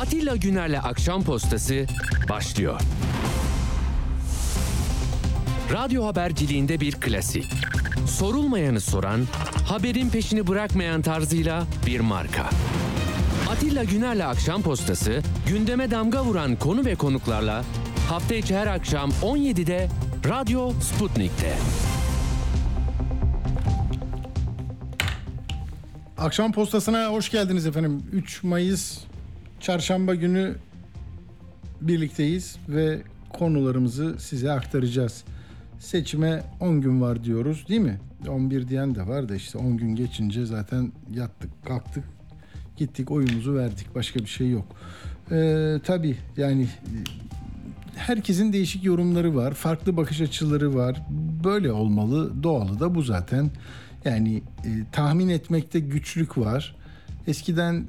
Atilla Güner'le Akşam Postası başlıyor. Radyo haberciliğinde bir klasik. Sorulmayanı soran, haberin peşini bırakmayan tarzıyla bir marka. Atilla Güner'le Akşam Postası, gündeme damga vuran konu ve konuklarla hafta içi her akşam 17'de Radyo Sputnik'te. Akşam postasına hoş geldiniz efendim. 3 Mayıs çarşamba günü birlikteyiz ve konularımızı size aktaracağız. Seçime 10 gün var diyoruz değil mi? 11 diyen de var da işte 10 gün geçince zaten yattık kalktık gittik oyumuzu verdik başka bir şey yok. Ee, tabii yani herkesin değişik yorumları var, farklı bakış açıları var. Böyle olmalı, doğalı da bu zaten. Yani e, tahmin etmekte güçlük var. Eskiden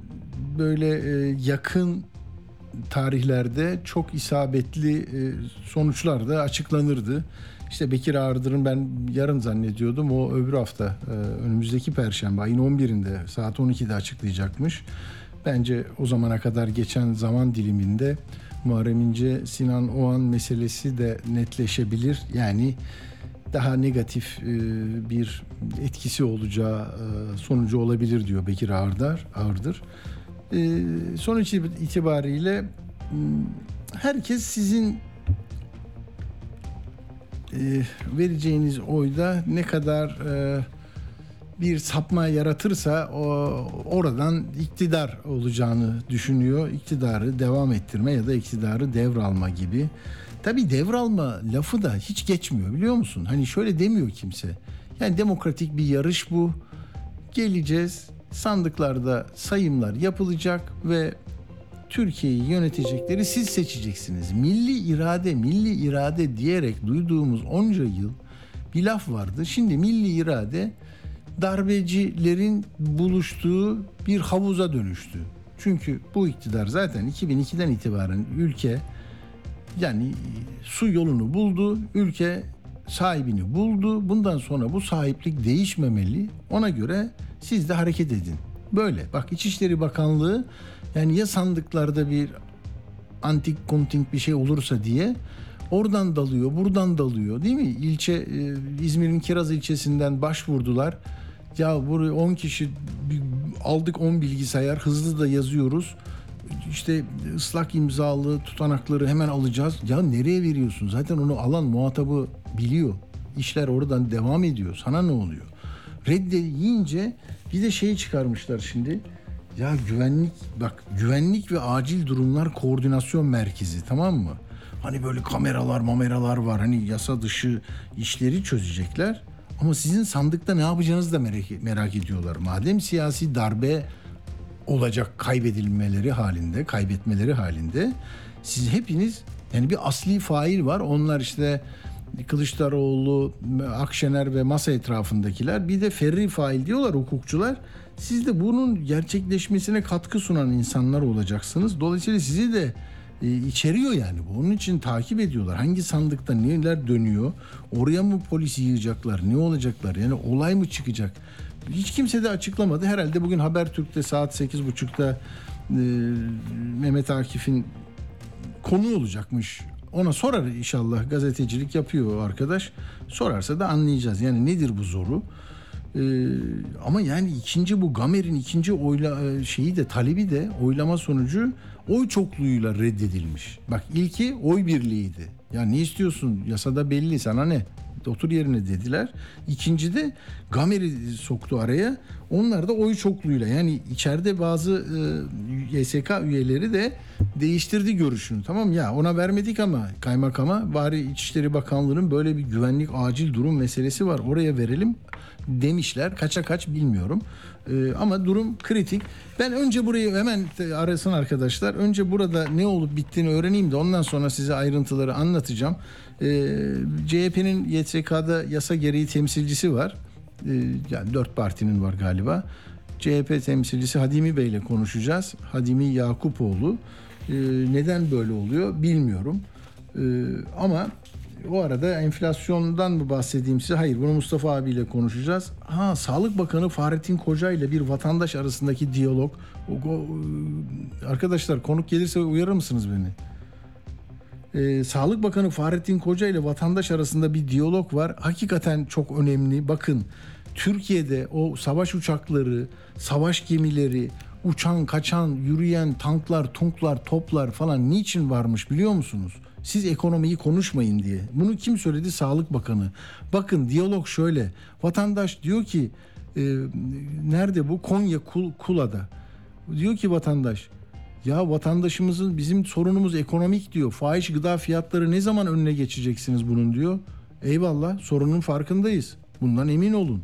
böyle e, yakın tarihlerde çok isabetli e, sonuçlar da açıklanırdı. İşte Bekir Ağırdır'ın ben yarın zannediyordum. O öbür hafta e, önümüzdeki perşembe ayın 11'inde saat 12'de açıklayacakmış. Bence o zamana kadar geçen zaman diliminde Muharrem İnce, Sinan Oğan meselesi de netleşebilir. Yani daha negatif e, bir etkisi olacağı e, sonucu olabilir diyor Bekir Ağırdar, Ağırdır. E, sonuç itibariyle herkes sizin vereceğiniz oyda ne kadar bir sapma yaratırsa o, oradan iktidar olacağını düşünüyor. İktidarı devam ettirme ya da iktidarı devralma gibi. Tabii devralma lafı da hiç geçmiyor biliyor musun? Hani şöyle demiyor kimse. Yani demokratik bir yarış bu. Geleceğiz, sandıklarda sayımlar yapılacak ve Türkiye'yi yönetecekleri siz seçeceksiniz. Milli irade, milli irade diyerek duyduğumuz onca yıl bir laf vardı. Şimdi milli irade darbecilerin buluştuğu bir havuza dönüştü. Çünkü bu iktidar zaten 2002'den itibaren ülke yani su yolunu buldu, ülke sahibini buldu. Bundan sonra bu sahiplik değişmemeli. Ona göre siz de hareket edin. Böyle. Bak İçişleri Bakanlığı yani ya sandıklarda bir antik konting bir şey olursa diye oradan dalıyor, buradan dalıyor değil mi? İlçe e, İzmir'in Kiraz ilçesinden başvurdular. Ya buraya 10 kişi aldık 10 bilgisayar hızlı da yazıyoruz. İşte ıslak imzalı tutanakları hemen alacağız. Ya nereye veriyorsun? Zaten onu alan muhatabı biliyor. İşler oradan devam ediyor. Sana ne oluyor? Reddeyince bir de şey çıkarmışlar şimdi. Ya güvenlik bak güvenlik ve acil durumlar koordinasyon merkezi tamam mı? Hani böyle kameralar mameralar var hani yasa dışı işleri çözecekler. Ama sizin sandıkta ne yapacağınızı da merak, merak ediyorlar. Madem siyasi darbe olacak kaybedilmeleri halinde, kaybetmeleri halinde siz hepiniz yani bir asli fail var. Onlar işte Kılıçdaroğlu, Akşener ve masa etrafındakiler bir de ferri fail diyorlar hukukçular. Siz de bunun gerçekleşmesine katkı sunan insanlar olacaksınız. Dolayısıyla sizi de e, içeriyor yani bu. Onun için takip ediyorlar. Hangi sandıkta neler dönüyor? Oraya mı polis yığacaklar? Ne olacaklar? Yani olay mı çıkacak? Hiç kimse de açıklamadı. Herhalde bugün Habertürk'te saat 8.30'da e, Mehmet Akif'in konu olacakmış. Ona sorar inşallah gazetecilik yapıyor arkadaş. Sorarsa da anlayacağız. Yani nedir bu zoru? Ee, ama yani ikinci bu Gamer'in ikinci oyla e, şeyi de talebi de oylama sonucu oy çokluğuyla reddedilmiş. Bak ilki oy birliğiydi. Ya ne istiyorsun? Yasada belli sana ne? Otur yerine dediler. İkinci de Gamer'i soktu araya. Onlar da oy çokluğuyla yani içeride bazı e, YSK üyeleri de değiştirdi görüşünü. Tamam ya ona vermedik ama kaymakama bari İçişleri Bakanlığı'nın böyle bir güvenlik acil durum meselesi var. Oraya verelim demişler. Kaça kaç bilmiyorum. Ee, ama durum kritik. Ben önce burayı hemen arasın arkadaşlar. Önce burada ne olup bittiğini öğreneyim de ondan sonra size ayrıntıları anlatacağım. Ee, CHP'nin YSK'da yasa gereği temsilcisi var. Ee, yani dört partinin var galiba. CHP temsilcisi Hadimi Bey ile konuşacağız. Hadimi Yakupoğlu. Ee, neden böyle oluyor bilmiyorum. Ee, ama o arada enflasyondan mı bahsedeyim size? Hayır bunu Mustafa abiyle konuşacağız. Ha Sağlık Bakanı Fahrettin Koca ile bir vatandaş arasındaki diyalog. O, o, arkadaşlar konuk gelirse uyarır mısınız beni? Ee, Sağlık Bakanı Fahrettin Koca ile vatandaş arasında bir diyalog var. Hakikaten çok önemli. Bakın Türkiye'de o savaş uçakları, savaş gemileri, uçan, kaçan, yürüyen tanklar, tunklar, toplar falan niçin varmış biliyor musunuz? Siz ekonomiyi konuşmayın diye. Bunu kim söyledi? Sağlık Bakanı. Bakın diyalog şöyle. Vatandaş diyor ki e, nerede bu? Konya Kul, Kula'da. Diyor ki vatandaş ya vatandaşımızın bizim sorunumuz ekonomik diyor. Fahiş gıda fiyatları ne zaman önüne geçeceksiniz bunun diyor. Eyvallah sorunun farkındayız. Bundan emin olun.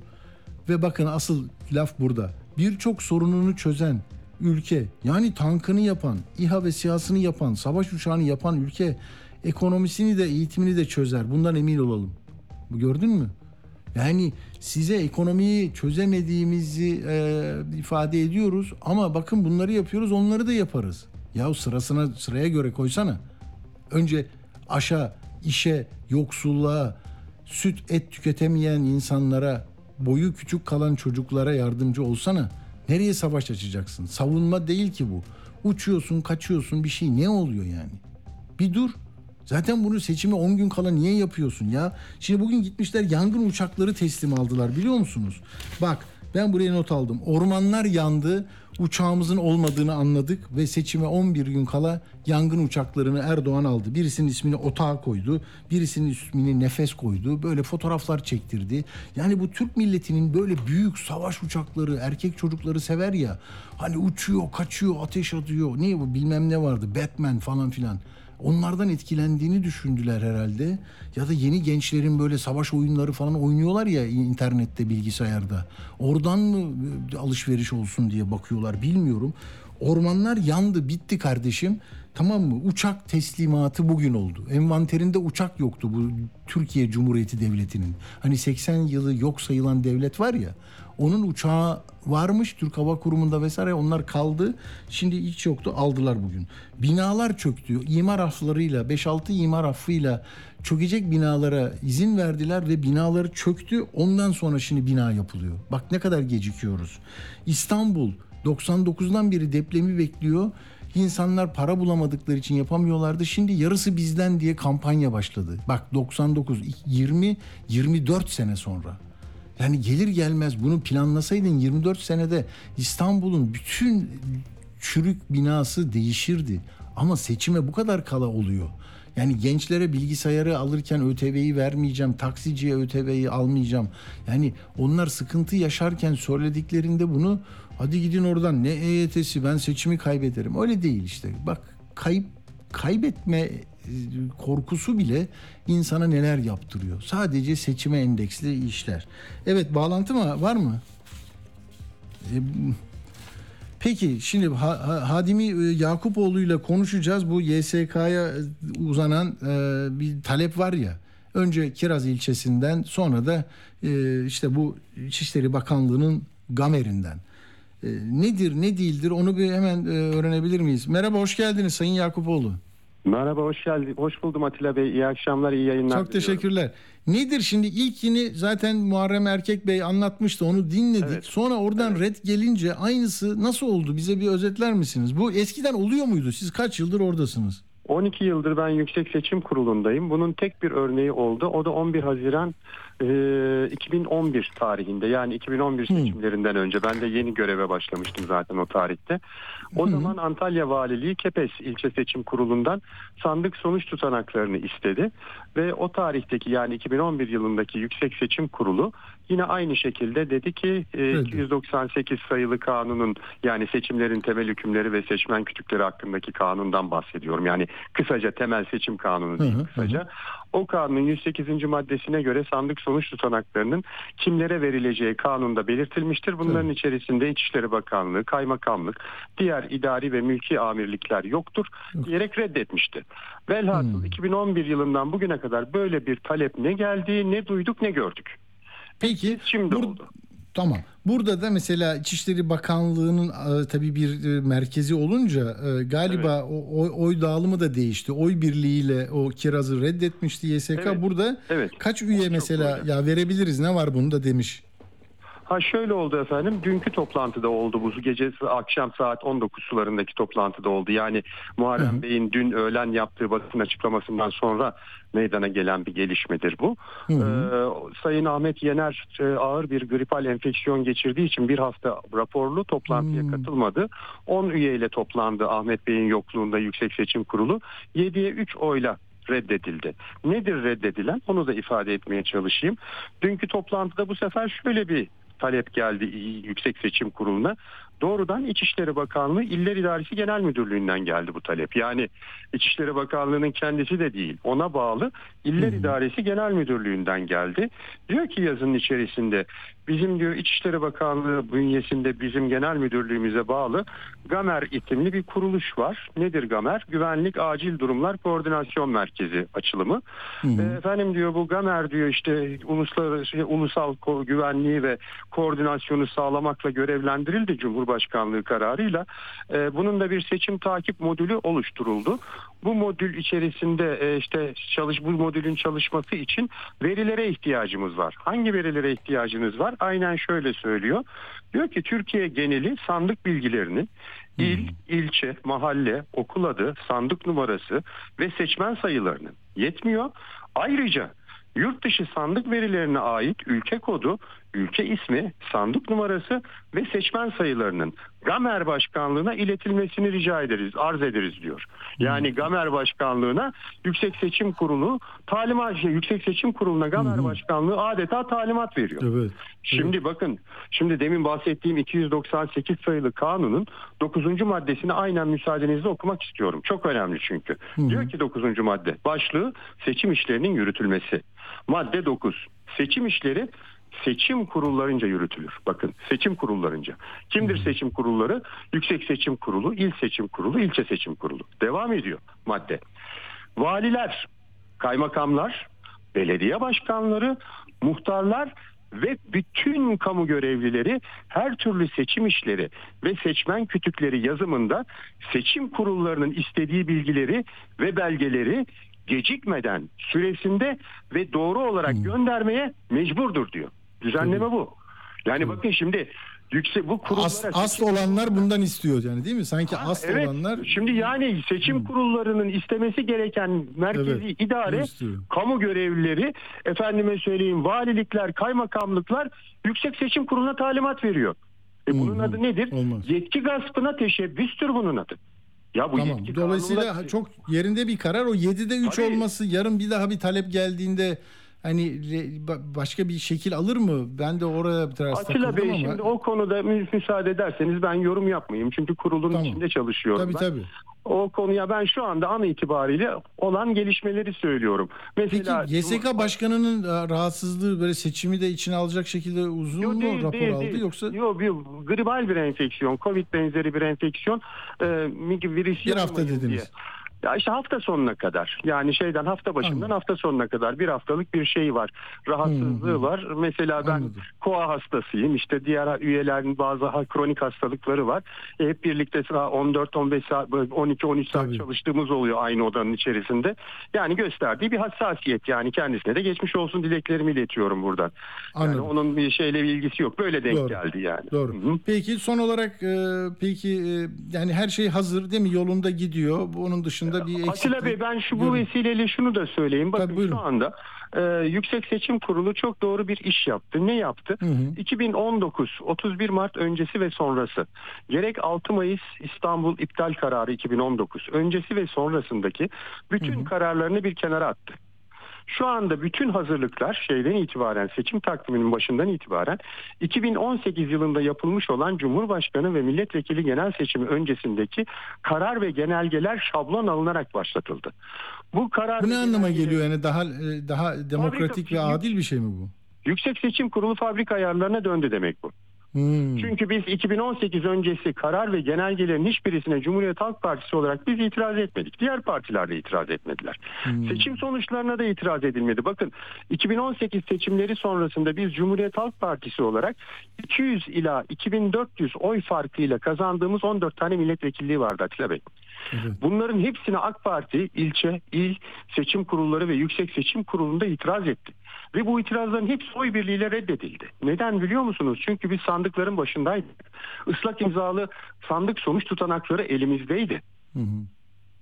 Ve bakın asıl laf burada. Birçok sorununu çözen ülke yani tankını yapan, İHA ve siyasını yapan, savaş uçağını yapan ülke ekonomisini de eğitimini de çözer. Bundan emin olalım. Bu gördün mü? Yani size ekonomiyi çözemediğimizi e, ifade ediyoruz ama bakın bunları yapıyoruz onları da yaparız. Ya sırasına sıraya göre koysana. Önce aşağı, işe, yoksulluğa, süt et tüketemeyen insanlara, boyu küçük kalan çocuklara yardımcı olsana. Nereye savaş açacaksın? Savunma değil ki bu. Uçuyorsun, kaçıyorsun bir şey ne oluyor yani? Bir dur. Zaten bunu seçimi 10 gün kala niye yapıyorsun ya? Şimdi bugün gitmişler yangın uçakları teslim aldılar biliyor musunuz? Bak ben buraya not aldım. Ormanlar yandı, uçağımızın olmadığını anladık ve seçime 11 gün kala yangın uçaklarını Erdoğan aldı. Birisinin ismini Otağa koydu, birisinin ismini Nefes koydu. Böyle fotoğraflar çektirdi. Yani bu Türk milletinin böyle büyük savaş uçakları, erkek çocukları sever ya. Hani uçuyor, kaçıyor, ateş atıyor. Ne bu bilmem ne vardı, Batman falan filan onlardan etkilendiğini düşündüler herhalde. Ya da yeni gençlerin böyle savaş oyunları falan oynuyorlar ya internette, bilgisayarda. Oradan mı alışveriş olsun diye bakıyorlar bilmiyorum. Ormanlar yandı, bitti kardeşim. Tamam mı? Uçak teslimatı bugün oldu. Envanterinde uçak yoktu bu Türkiye Cumhuriyeti Devleti'nin. Hani 80 yılı yok sayılan devlet var ya. Onun uçağı varmış Türk Hava Kurumu'nda vesaire onlar kaldı. Şimdi hiç yoktu aldılar bugün. Binalar çöktü. İmar afflarıyla 5-6 imar affıyla çökecek binalara izin verdiler ve binaları çöktü. Ondan sonra şimdi bina yapılıyor. Bak ne kadar gecikiyoruz. İstanbul 99'dan beri depremi bekliyor. İnsanlar para bulamadıkları için yapamıyorlardı. Şimdi yarısı bizden diye kampanya başladı. Bak 99, 20, 24 sene sonra. Yani gelir gelmez bunu planlasaydın 24 senede İstanbul'un bütün çürük binası değişirdi. Ama seçime bu kadar kala oluyor. Yani gençlere bilgisayarı alırken ÖTV'yi vermeyeceğim, taksiciye ÖTV'yi almayacağım. Yani onlar sıkıntı yaşarken söylediklerinde bunu hadi gidin oradan ne EYT'si ben seçimi kaybederim. Öyle değil işte. Bak kayıp kaybetme korkusu bile insana neler yaptırıyor. Sadece seçime endeksli işler. Evet bağlantı mı var mı? E, peki şimdi Hadimi Yakupoğlu ile konuşacağız. Bu YSK'ya uzanan bir talep var ya. Önce Kiraz ilçesinden sonra da işte bu İçişleri Bakanlığı'nın Gamer'inden. Nedir ne değildir onu bir hemen öğrenebilir miyiz? Merhaba hoş geldiniz Sayın Yakupoğlu. Merhaba, hoş geldin. Hoş buldum Atilla Bey. İyi akşamlar, iyi yayınlar. Çok teşekkürler. Nedir şimdi ilkini zaten Muharrem Erkek Bey anlatmıştı. Onu dinledik. Evet. Sonra oradan evet. red gelince aynısı nasıl oldu? Bize bir özetler misiniz? Bu eskiden oluyor muydu? Siz kaç yıldır oradasınız? 12 yıldır ben Yüksek Seçim Kurulu'ndayım. Bunun tek bir örneği oldu. O da 11 Haziran e, 2011 tarihinde yani 2011 hmm. seçimlerinden önce ben de yeni göreve başlamıştım zaten o tarihte. O hmm. zaman Antalya Valiliği Kepes İlçe Seçim Kurulu'ndan sandık sonuç tutanaklarını istedi ve o tarihteki yani 2011 yılındaki Yüksek Seçim Kurulu yine aynı şekilde dedi ki e, 298 sayılı kanunun yani seçimlerin temel hükümleri ve seçmen kütükleri hakkındaki kanundan bahsediyorum. Yani kısaca temel seçim kanunu değil kısaca. Hı. O kanunun 108. maddesine göre sandık sonuç tutanaklarının kimlere verileceği kanunda belirtilmiştir. Bunların evet. içerisinde İçişleri Bakanlığı, Kaymakamlık, diğer idari ve mülki amirlikler yoktur diyerek reddetmişti. Velhasıl hmm. 2011 yılından bugüne kadar böyle bir talep ne geldi, ne duyduk, ne gördük. Peki şimdi bur- oldu. Tamam. Burada da mesela İçişleri Bakanlığı'nın e, tabii bir e, merkezi olunca e, galiba o, oy, oy dağılımı da değişti. Oy birliğiyle o kirazı reddetmişti YSK. Evet, Burada evet. kaç üye Çok mesela öyle. ya verebiliriz ne var bunu da demiş. Ha şöyle oldu efendim. Dünkü toplantıda oldu bu gece akşam saat 19 sularındaki toplantıda oldu. Yani Muharrem Bey'in dün öğlen yaptığı basın açıklamasından sonra meydana gelen bir gelişmedir bu. Ee, Sayın Ahmet Yener e, ağır bir gripal enfeksiyon geçirdiği için bir hafta raporlu toplantıya katılmadı. 10 üyeyle toplandı Ahmet Bey'in yokluğunda Yüksek Seçim Kurulu. 7'ye 3 oyla reddedildi. Nedir reddedilen? Onu da ifade etmeye çalışayım. Dünkü toplantıda bu sefer şöyle bir talep geldi Yüksek Seçim Kurulu'na. Doğrudan İçişleri Bakanlığı İller İdaresi Genel Müdürlüğü'nden geldi bu talep. Yani İçişleri Bakanlığı'nın kendisi de değil ona bağlı İller İdaresi Genel Müdürlüğü'nden geldi. Diyor ki yazının içerisinde bizim diyor İçişleri Bakanlığı bünyesinde bizim genel müdürlüğümüze bağlı GAMER isimli bir kuruluş var. Nedir GAMER? Güvenlik Acil Durumlar Koordinasyon Merkezi açılımı. E, Efendim diyor bu GAMER diyor işte uluslararası ulusal güvenliği ve koordinasyonu sağlamakla görevlendirildi Cumhurbaşkanlığı kararıyla. E, bunun da bir seçim takip modülü oluşturuldu. Bu modül içerisinde e, işte çalış bu modülün çalışması için verilere ihtiyacımız var. Hangi verilere ihtiyacınız var? Aynen şöyle söylüyor. Diyor ki Türkiye geneli sandık bilgilerini il, ilçe, mahalle, okul adı, sandık numarası ve seçmen sayılarını yetmiyor. Ayrıca yurt dışı sandık verilerine ait ülke kodu, ülke ismi, sandık numarası ve seçmen sayılarının Gamer Başkanlığı'na iletilmesini rica ederiz, arz ederiz diyor. Yani Gamer Başkanlığı'na Yüksek Seçim Kurulu talimat, şey, Yüksek Seçim Kurulu'na Gamer Başkanlığı adeta talimat veriyor. Evet. Şimdi bakın, şimdi demin bahsettiğim 298 sayılı kanunun 9. maddesini aynen müsaadenizle okumak istiyorum. Çok önemli çünkü. Diyor ki 9. madde, başlığı seçim işlerinin yürütülmesi. Madde 9, seçim işleri seçim kurullarınca yürütülür. Bakın seçim kurullarınca. Kimdir seçim kurulları? Yüksek Seçim Kurulu, İl Seçim Kurulu, İlçe Seçim Kurulu. Devam ediyor madde. Valiler, kaymakamlar, belediye başkanları, muhtarlar ve bütün kamu görevlileri her türlü seçim işleri ve seçmen kütükleri yazımında seçim kurullarının istediği bilgileri ve belgeleri gecikmeden süresinde ve doğru olarak göndermeye mecburdur diyor. Düzenleme bu. Yani bakın şimdi yüksek bu kurullara As, asıl olanlar bundan istiyor yani değil mi? Sanki asıl Evet. olanlar Şimdi yani seçim kurullarının istemesi gereken merkezi Evet, idare, kamu görevlileri, efendime söyleyeyim valilikler, kaymakamlıklar Yüksek Seçim Kurulu'na talimat veriyor. E bunun Hı, adı nedir? olmaz. Yetki gaspına teşebbüstür bunun adı. Ya bu Tamam. Dolayısıyla kanunla- çok yerinde bir karar. O 7'de 3 Tabii. olması yarın bir daha bir talep geldiğinde hani başka bir şekil alır mı? Ben de oraya biraz Atilla Bey ama. şimdi o konuda mü- müsaade ederseniz ben yorum yapmayayım. Çünkü kurulun Tamam. içinde çalışıyorum Tabii ben. tabii. O konuya ben şu anda an itibariyle olan gelişmeleri söylüyorum. Peki Mesela YSK başkanının e, rahatsızlığı böyle seçimi de içine alacak şekilde uzun Yo, mu değil, rapor değil, aldı değil. yoksa Yok bir gribal bir enfeksiyon, covid benzeri bir enfeksiyon, e, virüs Bir hafta dediniz. diye. Ya işte hafta sonuna kadar yani şeyden hafta başından Anladım. hafta sonuna kadar bir haftalık bir şey var. Rahatsızlığı var. Mesela ben Anladım. koa hastasıyım. İşte diğer üyelerin bazı ha- kronik hastalıkları var. E, hep birlikte 14-15 saat 12-13 saat Tabii. çalıştığımız oluyor aynı odanın içerisinde. Yani gösterdiği bir hassasiyet yani kendisine de geçmiş olsun dileklerimi iletiyorum buradan. Yani Anladım. onun bir şeyle bir ilgisi yok. Böyle denk Doğru. geldi yani. Doğru. Hı hı. Peki son olarak e, peki e, yani her şey hazır değil mi? Yolunda gidiyor. Onun dışında bir eksiklik. Atilla Bey ben şu bu görün- vesileyle şunu da söyleyeyim. Bakın Tabii, buyurun. şu anda e, Yüksek Seçim Kurulu çok doğru bir iş yaptı. Ne yaptı? Hı hı. 2019 31 Mart öncesi ve sonrası gerek 6 Mayıs İstanbul iptal kararı 2019 öncesi ve sonrasındaki bütün kararlarını bir kenara attı. Şu anda bütün hazırlıklar şeyden itibaren seçim takviminin başından itibaren 2018 yılında yapılmış olan Cumhurbaşkanı ve milletvekili genel seçimi öncesindeki karar ve genelgeler şablon alınarak başlatıldı. Bu karar Bu ve ne anlama geliyor yani daha e, daha demokratik ve Fabrika- adil bir şey mi bu? Yüksek Seçim Kurulu fabrika ayarlarına döndü demek bu. Hmm. Çünkü biz 2018 öncesi karar ve genelgelerin hiçbirisine Cumhuriyet Halk Partisi olarak biz itiraz etmedik. Diğer partiler de itiraz etmediler. Seçim sonuçlarına da itiraz edilmedi. Bakın 2018 seçimleri sonrasında biz Cumhuriyet Halk Partisi olarak 200 ila 2400 oy farkıyla kazandığımız 14 tane milletvekilliği vardı Atilla Bey. Evet. Bunların hepsine AK Parti ilçe, il seçim kurulları ve yüksek seçim kurulunda itiraz etti. Ve bu itirazların hepsi oy birliğiyle reddedildi. Neden biliyor musunuz? Çünkü biz sandıkların başındaydık. Islak imzalı sandık sonuç tutanakları elimizdeydi. Hı hı.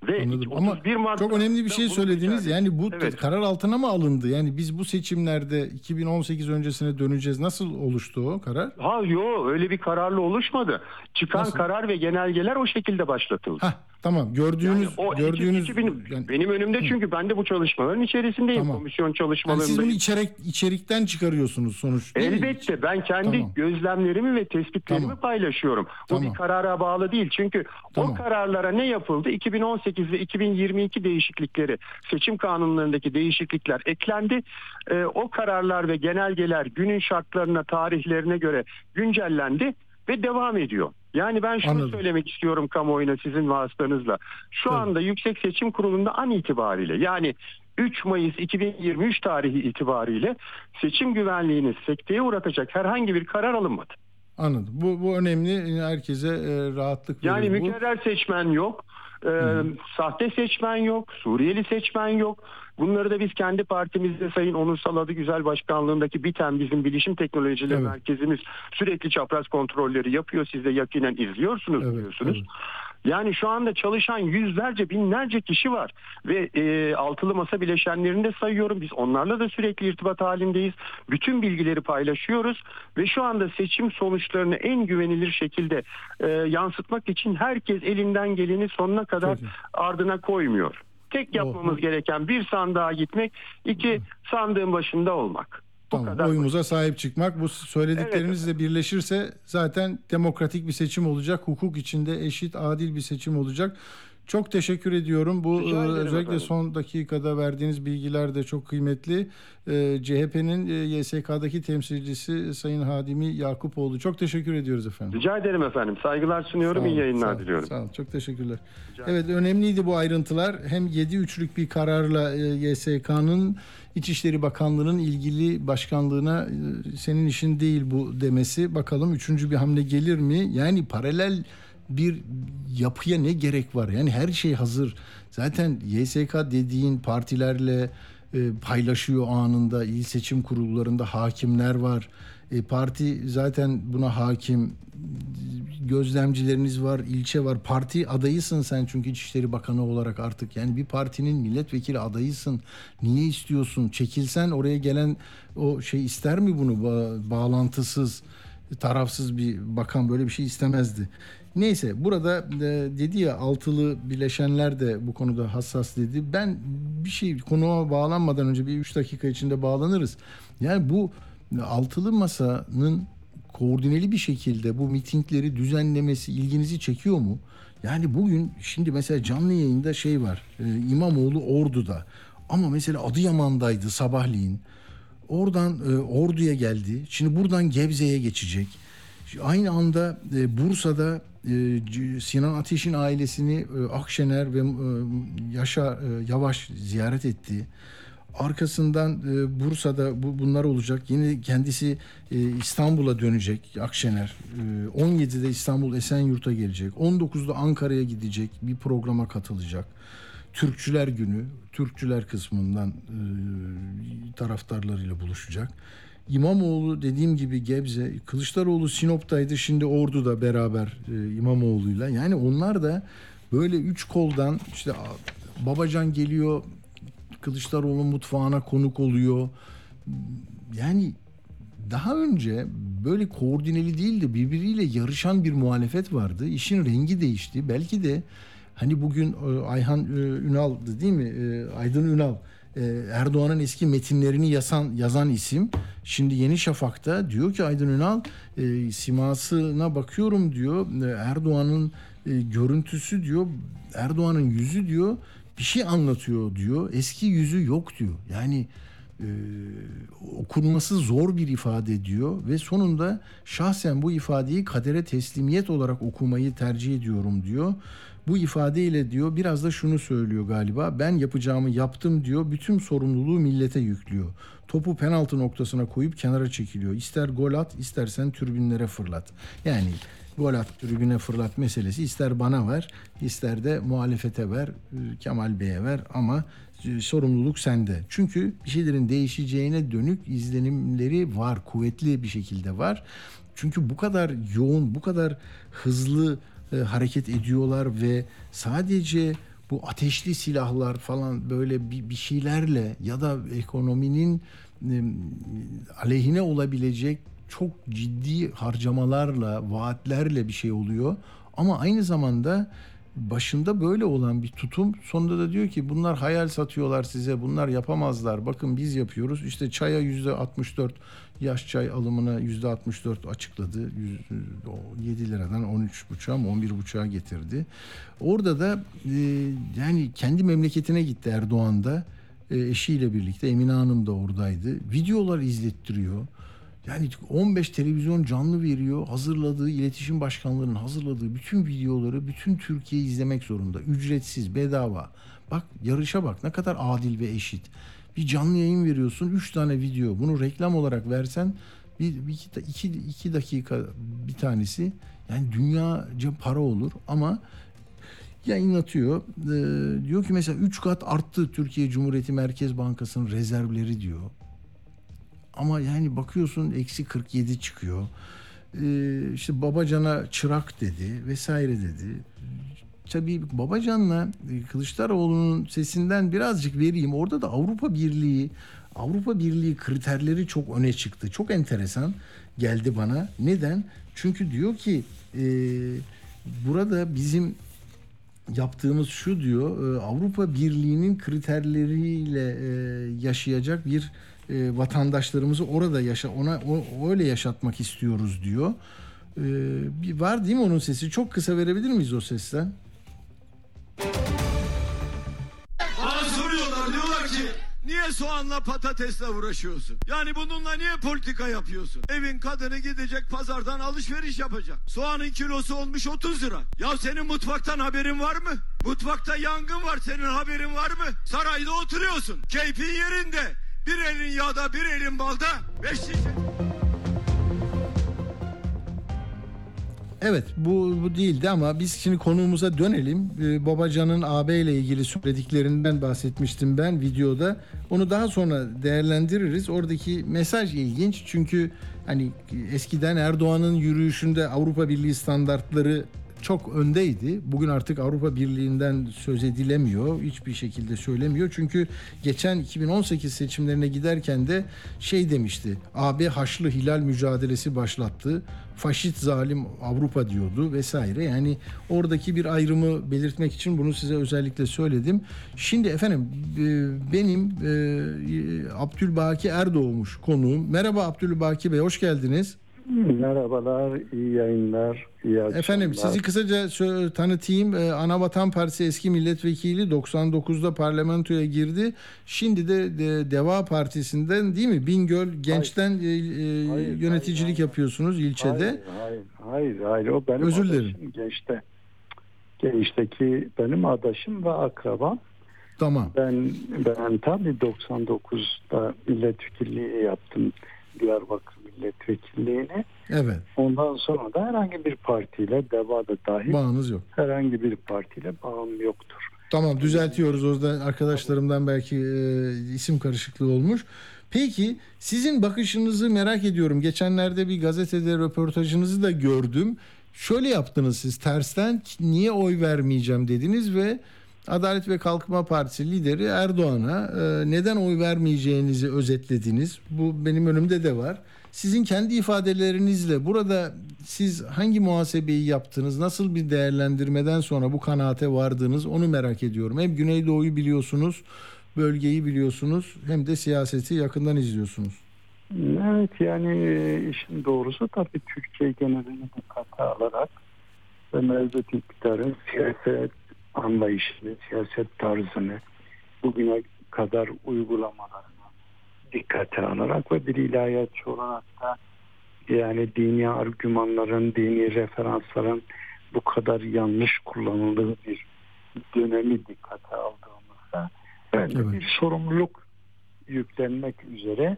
Ve Anladım. 31 Ama Mart'ta çok önemli bir şey söylediniz. Yani bu Evet. karar altına mı alındı? Yani biz bu seçimlerde 2018 öncesine döneceğiz. Nasıl oluştu o karar? Ha yo öyle bir kararla oluşmadı. Çıkan Nasıl? karar ve genelgeler o şekilde başlatıldı. Hah tamam gördüğünüz Yani o gördüğünüz 2000 yani- benim önümde çünkü ben de bu çalışmaların içerisindeyim. Tamam. Komisyon yani çalışmalarındayım. siz bunu içerik içerikten çıkarıyorsunuz sonuç değil mi? Elbette ben kendi Tamam. gözlemlerimi ve tespitlerimi Tamam. paylaşıyorum. Bu Tamam. bir karara bağlı değil. Çünkü Tamam. o kararlara ne yapıldı? 2018 ve 2022 değişiklikleri, seçim kanunlarındaki değişiklikler eklendi. Ee, o kararlar ve genelgeler günün şartlarına, tarihlerine göre güncellendi ve devam ediyor. Yani ben şunu Anladım. söylemek istiyorum kamuoyuna sizin vasıtanızla. Şu Tabii. anda Yüksek Seçim Kurulu'nda an itibariyle yani 3 Mayıs 2023 tarihi itibariyle seçim güvenliğini sekteye uğratacak herhangi bir karar alınmadı. Anladım. Bu bu önemli. Herkese e, rahatlık Yani verir bu. mükerrer seçmen yok, e, sahte seçmen yok, Suriyeli seçmen yok. Bunları da biz kendi partimizde Sayın Onur Saladı Güzel Başkanlığındaki BİTEM bizim bilişim teknolojileri Evet. merkezimiz sürekli çapraz kontrolleri yapıyor. Siz de yakinen izliyorsunuz Evet, biliyorsunuz. evet. Yani şu anda çalışan yüzlerce binlerce kişi var ve e, altılı masa bileşenlerini de sayıyorum. Biz onlarla da sürekli irtibat halindeyiz. Bütün bilgileri paylaşıyoruz ve şu anda seçim sonuçlarını en güvenilir şekilde e, yansıtmak için herkes elinden geleni sonuna kadar iyi. ardına koymuyor. Tek yapmamız Oh. gereken bir sandığa gitmek, iki sandığın başında olmak. Bu Tamam, kadar. oyumuza sahip çıkmak. Bu söylediklerinizle birleşirse zaten demokratik bir seçim olacak. Hukuk içinde eşit, adil bir seçim olacak. Çok teşekkür ediyorum. Bu e, özellikle efendim. son dakikada verdiğiniz bilgiler de çok kıymetli. E, CHP'nin e, YSK'daki temsilcisi Sayın Hadimi Yakupoğlu. Çok teşekkür ediyoruz efendim. Rica ederim efendim. Saygılar sunuyorum. Sağ İyi olun, yayınlar sağ diliyorum. Sağ olun, çok teşekkürler. Evet önemliydi bu ayrıntılar. Hem 7-3'lük bir kararla e, YSK'nın İçişleri Bakanlığı'nın ilgili başkanlığına senin işin değil bu demesi. Bakalım üçüncü bir hamle gelir mi? Yani paralel bir yapıya ne gerek var? Yani her şey hazır. Zaten YSK dediğin partilerle e, paylaşıyor anında. İl seçim kurullarında hakimler var. E, parti zaten buna hakim gözlemcileriniz var, ilçe var. Parti adayısın sen çünkü İçişleri Bakanı olarak artık. Yani bir partinin milletvekili adayısın. Niye istiyorsun? Çekilsen oraya gelen o şey ister mi bunu? Ba- bağlantısız, tarafsız bir bakan böyle bir şey istemezdi. Neyse burada e, dedi ya altılı bileşenler de bu konuda hassas dedi. Ben bir şey konuma bağlanmadan önce bir 3 dakika içinde bağlanırız. Yani bu altılı masanın koordineli bir şekilde bu mitingleri düzenlemesi ilginizi çekiyor mu? Yani bugün şimdi mesela canlı yayında şey var. e, İmamoğlu Ordu'da. Ama mesela Adıyaman'daydı sabahleyin. Oradan e, Ordu'ya geldi. Şimdi buradan Gebze'ye geçecek. Aynı anda e, Bursa'da Sinan Ateş'in ailesini e, Akşener ve e, Yaşar e, Yavaş ziyaret etti. Arkasından e, Bursa'da bu, bunlar olacak. Yine kendisi e, İstanbul'a dönecek Akşener. E, 17'de İstanbul Esenyurt'a gelecek. 19'da Ankara'ya gidecek. Bir programa katılacak. Türkçüler Günü, Türkçüler kısmından e, taraftarlarıyla buluşacak. İmamoğlu dediğim gibi Gebze, Kılıçdaroğlu Sinop'taydı şimdi Ordu'da beraber e, İmamoğlu'yla. Yani onlar da böyle üç koldan işte Babacan geliyor, Kılıçdaroğlu mutfağına konuk oluyor. Yani daha önce böyle koordineli değil de birbiriyle yarışan bir muhalefet vardı. İşin rengi değişti. Belki de hani bugün e, Ayhan e, Ünal'dı değil mi? Aydın Ünal. E, Erdoğan'ın eski metinlerini yazan, yazan isim. Şimdi Yeni Şafak'ta diyor ki Aydın Ünal e, simasına bakıyorum diyor. E, Erdoğan'ın e, görüntüsü diyor. Erdoğan'ın yüzü diyor bir şey anlatıyor diyor. Eski yüzü yok diyor. Yani e, okunması zor bir ifade diyor ve sonunda şahsen bu ifadeyi kadere teslimiyet olarak okumayı tercih ediyorum diyor. Bu ifadeyle diyor biraz da şunu söylüyor galiba. Ben yapacağımı yaptım diyor. Bütün sorumluluğu millete yüklüyor. Topu penaltı noktasına koyup kenara çekiliyor. İster gol at, istersen türbinlere fırlat. Yani gol at, tribüne fırlat meselesi ister bana ver, ister de muhalefete ver, Kemal Bey'e ver ama e, sorumluluk sende. Çünkü bir şeylerin değişeceğine dönük izlenimleri var, kuvvetli bir şekilde var. Çünkü bu kadar yoğun, bu kadar hızlı e, hareket ediyorlar ve sadece bu ateşli silahlar falan böyle bir, bir şeylerle ya da ekonominin e, aleyhine olabilecek çok ciddi harcamalarla, vaatlerle bir şey oluyor. Ama aynı zamanda başında böyle olan bir tutum sonunda da diyor ki bunlar hayal satıyorlar size bunlar yapamazlar bakın biz yapıyoruz işte çaya yüzde 64 yaş çay alımına yüzde 64 açıkladı 7 liradan 13 buçuğa mı 11 buçuğa getirdi orada da e, yani kendi memleketine gitti Erdoğan da e, eşiyle birlikte Emine Hanım da oradaydı videolar izlettiriyor yani 15 televizyon canlı veriyor. Hazırladığı, iletişim başkanlarının hazırladığı bütün videoları bütün Türkiye izlemek zorunda. Ücretsiz, bedava. Bak yarışa bak ne kadar adil ve eşit. Bir canlı yayın veriyorsun. 3 tane video. Bunu reklam olarak versen bir, bir iki, iki, iki dakika bir tanesi yani dünyaca para olur ama yayınlatıyor. Ee, diyor ki mesela 3 kat arttı Türkiye Cumhuriyeti Merkez Bankası'nın rezervleri diyor. Ama yani bakıyorsun eksi 47 çıkıyor. Ee, işte Babacan'a çırak dedi vesaire dedi. Tabii Babacan'la e, Kılıçdaroğlu'nun sesinden birazcık vereyim. Orada da Avrupa Birliği Avrupa Birliği kriterleri çok öne çıktı. Çok enteresan geldi bana. Neden? Çünkü diyor ki e, burada bizim yaptığımız şu diyor e, Avrupa Birliği'nin kriterleriyle e, yaşayacak bir e, vatandaşlarımızı orada yaşa ona o, öyle yaşatmak istiyoruz diyor. E, var değil mi onun sesi? Çok kısa verebilir miyiz o sesten? Niye soğanla patatesle uğraşıyorsun? Yani bununla niye politika yapıyorsun? Evin kadını gidecek pazardan alışveriş yapacak. Soğanın kilosu olmuş 30 lira. Ya senin mutfaktan haberin var mı? Mutfakta yangın var senin haberin var mı? Sarayda oturuyorsun. Keyfin yerinde. Bir elin yağda bir elin balda. Beş Evet bu, bu değildi ama biz şimdi konuğumuza dönelim. Ee, Babacan'ın AB ile ilgili söylediklerinden bahsetmiştim ben videoda. Onu daha sonra değerlendiririz. Oradaki mesaj ilginç çünkü hani eskiden Erdoğan'ın yürüyüşünde Avrupa Birliği standartları çok öndeydi. Bugün artık Avrupa Birliği'nden söz edilemiyor. Hiçbir şekilde söylemiyor. Çünkü geçen 2018 seçimlerine giderken de şey demişti. AB Haçlı Hilal mücadelesi başlattı. Faşist zalim Avrupa diyordu vesaire. Yani oradaki bir ayrımı belirtmek için bunu size özellikle söyledim. Şimdi efendim e, benim e, Abdülbaki Erdoğmuş konuğum. Merhaba Abdülbaki Bey hoş geldiniz. Merhabalar, iyi yayınlar, iyi akşamlar. Efendim sizi kısaca tanıtayım. Ee, Anavatan Partisi eski milletvekili 99'da parlamentoya girdi. Şimdi de, de Deva Partisi'nden değil mi? Bingöl Genç'ten hayır. E, hayır, yöneticilik hayır, yapıyorsunuz ilçede. Hayır, hayır, hayır. O benim Özür dilerim. Genç'te. Genç'teki benim adaşım ve akrabam. Tamam. Ben ben tabii 99'da milletvekilliği yaptım Diyarbakır milletvekilliğini. Evet. Ondan sonra da herhangi bir partiyle DEVA'da dahil bağınız yok. Herhangi bir partiyle bağım yoktur. Tamam düzeltiyoruz. Orada arkadaşlarımdan belki e, isim karışıklığı olmuş. Peki sizin bakışınızı merak ediyorum. Geçenlerde bir gazetede röportajınızı da gördüm. Şöyle yaptınız siz tersten niye oy vermeyeceğim dediniz ve Adalet ve Kalkınma Partisi lideri Erdoğan'a e, neden oy vermeyeceğinizi özetlediniz. Bu benim önümde de var. Sizin kendi ifadelerinizle burada siz hangi muhasebeyi yaptınız? Nasıl bir değerlendirmeden sonra bu kanaate vardınız? Onu merak ediyorum. Hem Güneydoğu'yu biliyorsunuz, bölgeyi biliyorsunuz hem de siyaseti yakından izliyorsunuz. Evet yani işin doğrusu tabii Türkiye genelini dikkate alarak ve mevcut iktidarın siyaset anlayışını, siyaset tarzını bugüne kadar uygulamalarını dikkate alarak ve bir ilahiyatçı olarak da yani dini argümanların, dini referansların bu kadar yanlış kullanıldığı bir dönemi dikkate aldığımızda ben de Evet. bir sorumluluk yüklenmek üzere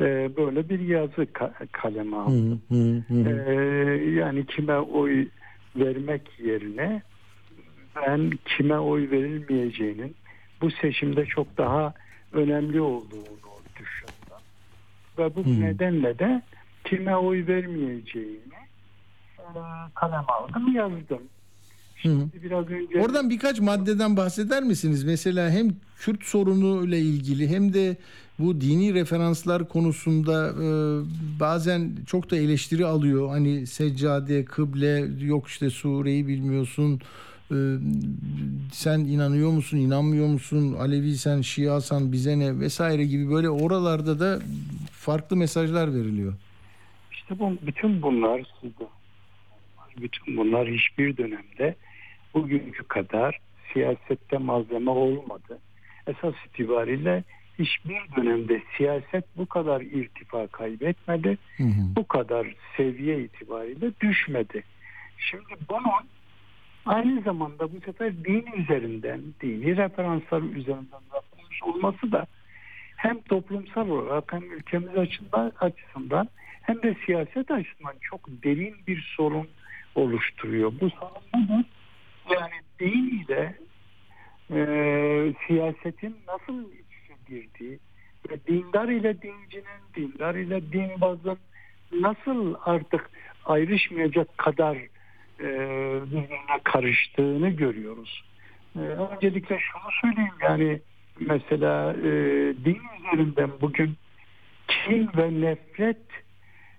e, böyle bir yazı ka- kaleme aldım. Hı, hı, hı. Ee, yani kime oy vermek yerine ben kime oy verilmeyeceğinin bu seçimde çok daha önemli olduğunu. Ve bu Hmm. nedenle de kime oy vermeyeceğini e, kalem aldım yazdım. Şimdi biraz önce Oradan birkaç maddeden bahseder misiniz? Mesela hem Kürt sorunu ile ilgili hem de bu dini referanslar konusunda e, bazen çok da eleştiri alıyor. Hani seccade, kıble, yok işte sureyi bilmiyorsun. E, sen inanıyor musun, inanmıyor musun? Alevi sen, Şiasan bize ne vesaire gibi böyle oralarda da farklı mesajlar veriliyor. İşte bu, bütün bunlar sizde. Bütün bunlar hiçbir dönemde bugünkü kadar siyasette malzeme olmadı. Esas itibariyle hiçbir dönemde siyaset bu kadar irtifa kaybetmedi. Hı hı. Bu kadar seviye itibariyle düşmedi. Şimdi bunun aynı zamanda bu sefer din üzerinden, dini referanslar üzerinden yapılmış olması da hem toplumsal olarak hem ülkemiz açısından, hem de siyaset açısından çok derin bir sorun oluşturuyor. Bu sorun? Yani din ile e, siyasetin nasıl iç içe girdiği ve dindar ile dincinin, dindar ile dinbazın nasıl artık ayrışmayacak kadar e, birbirine karıştığını görüyoruz. E, öncelikle şunu söyleyeyim yani mesela e, din üzerinden bugün kin ve nefret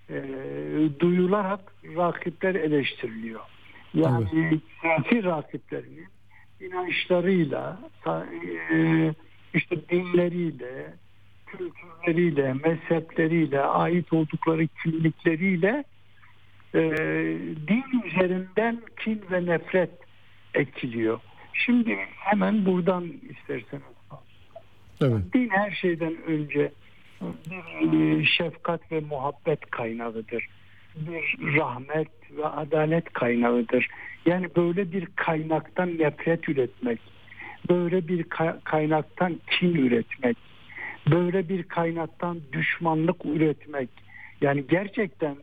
e, duyularak rakipler eleştiriliyor. Yani siyasi rakiplerinin inançlarıyla, e, işte dinleriyle, kültürleriyle, mezhepleriyle, ait oldukları kimlikleriyle e, din üzerinden kin ve nefret ekiliyor. Şimdi hemen buradan isterseniz Evet. din her şeyden önce bir e, şefkat ve muhabbet kaynağıdır. Bir rahmet ve adalet kaynağıdır. Yani böyle bir kaynaktan nefret üretmek, böyle bir ka- kaynaktan kin üretmek, böyle bir kaynaktan düşmanlık üretmek. Yani gerçekten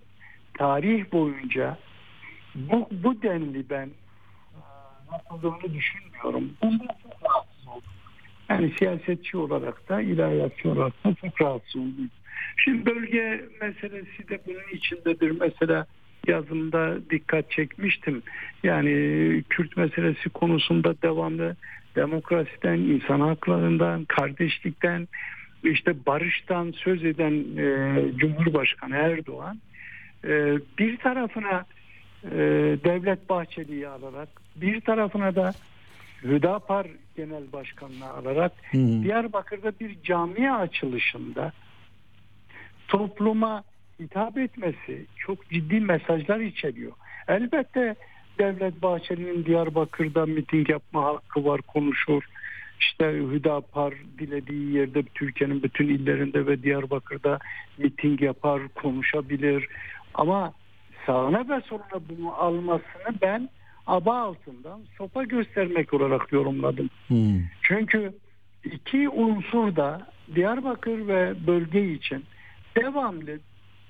tarih boyunca bu, bu denli ben e, yapıldığını düşünmüyorum. Bundan çok rahatsız oldum. Yani siyasetçi olarak da ilahiyatçı olarak da çok rahatsız oldum. Şimdi bölge meselesi de bunun içindedir. Mesela yazımda dikkat çekmiştim. Yani Kürt meselesi konusunda devamlı demokrasiden, insan haklarından, kardeşlikten, işte barıştan söz eden e, Cumhurbaşkanı Erdoğan e, bir tarafına e, Devlet Bahçeli'yi alarak bir tarafına da Hüdapar Genel Başkanı'nı alarak hı. Diyarbakır'da bir cami açılışında topluma hitap etmesi çok ciddi mesajlar içeriyor. Elbette Devlet Bahçeli'nin Diyarbakır'da miting yapma hakkı var konuşur. İşte Hüdapar dilediği yerde Türkiye'nin bütün illerinde ve Diyarbakır'da miting yapar, konuşabilir. Ama sağına ve soluna bunu almasını ben aba altından sopa göstermek olarak yorumladım. Hı. Çünkü iki unsur da Diyarbakır ve bölge için devamlı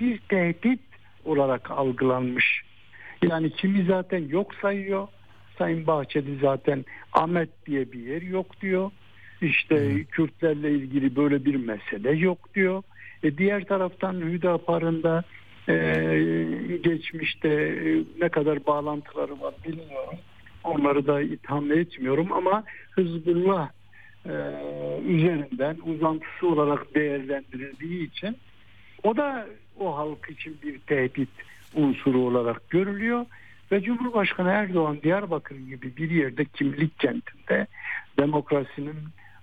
bir tehdit olarak algılanmış. Yani kimi zaten yok sayıyor. Sayın Bahçeli zaten Ahmet diye bir yer yok diyor. İşte Kürtlerle ilgili böyle bir mesele yok diyor. E diğer taraftan Hüdapar'ın da e, geçmişte e, ne kadar bağlantıları var bilmiyorum. Onları da itham etmiyorum ama Hızbullah e, üzerinden uzantısı olarak değerlendirildiği için o da o halk için bir tehdit unsuru olarak görülüyor ve Cumhurbaşkanı Erdoğan Diyarbakır gibi bir yerde kimlik kentinde demokrasinin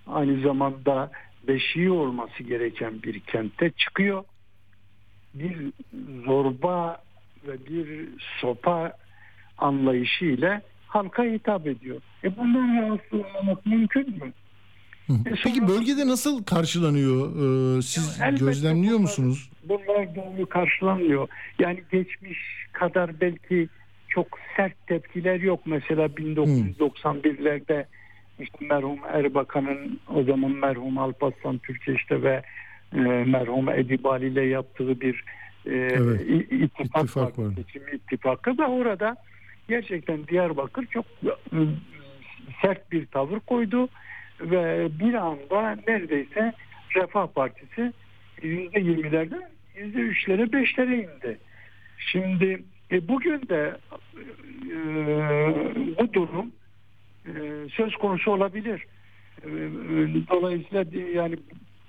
aynı zamanda beşiği olması gereken bir kentte çıkıyor. Bir zorba ve bir sopa anlayışı ile halka hitap ediyor. E bundan rahatsız olmamak mümkün mü? E Peki bölgede nasıl karşılanıyor? Ee, siz gözlemliyor bunlar- musunuz? Bunlar doğru karşılanmıyor. Yani geçmiş kadar belki çok sert tepkiler yok. Mesela 1991'lerde işte merhum Erbakan'ın o zaman merhum Alparslan Türkeş'te ve e, merhum Edibali ile yaptığı bir e, Evet, ittifak, ittifak vardı. vardı. Seçim ittifakı ve orada gerçekten Diyarbakır çok e, sert bir tavır koydu ve bir anda neredeyse Refah Partisi yüzde yirmilerden yüzde üçlere beşlere indi. Şimdi e, bugün de e, bu durum e, söz konusu olabilir. E, dolayısıyla yani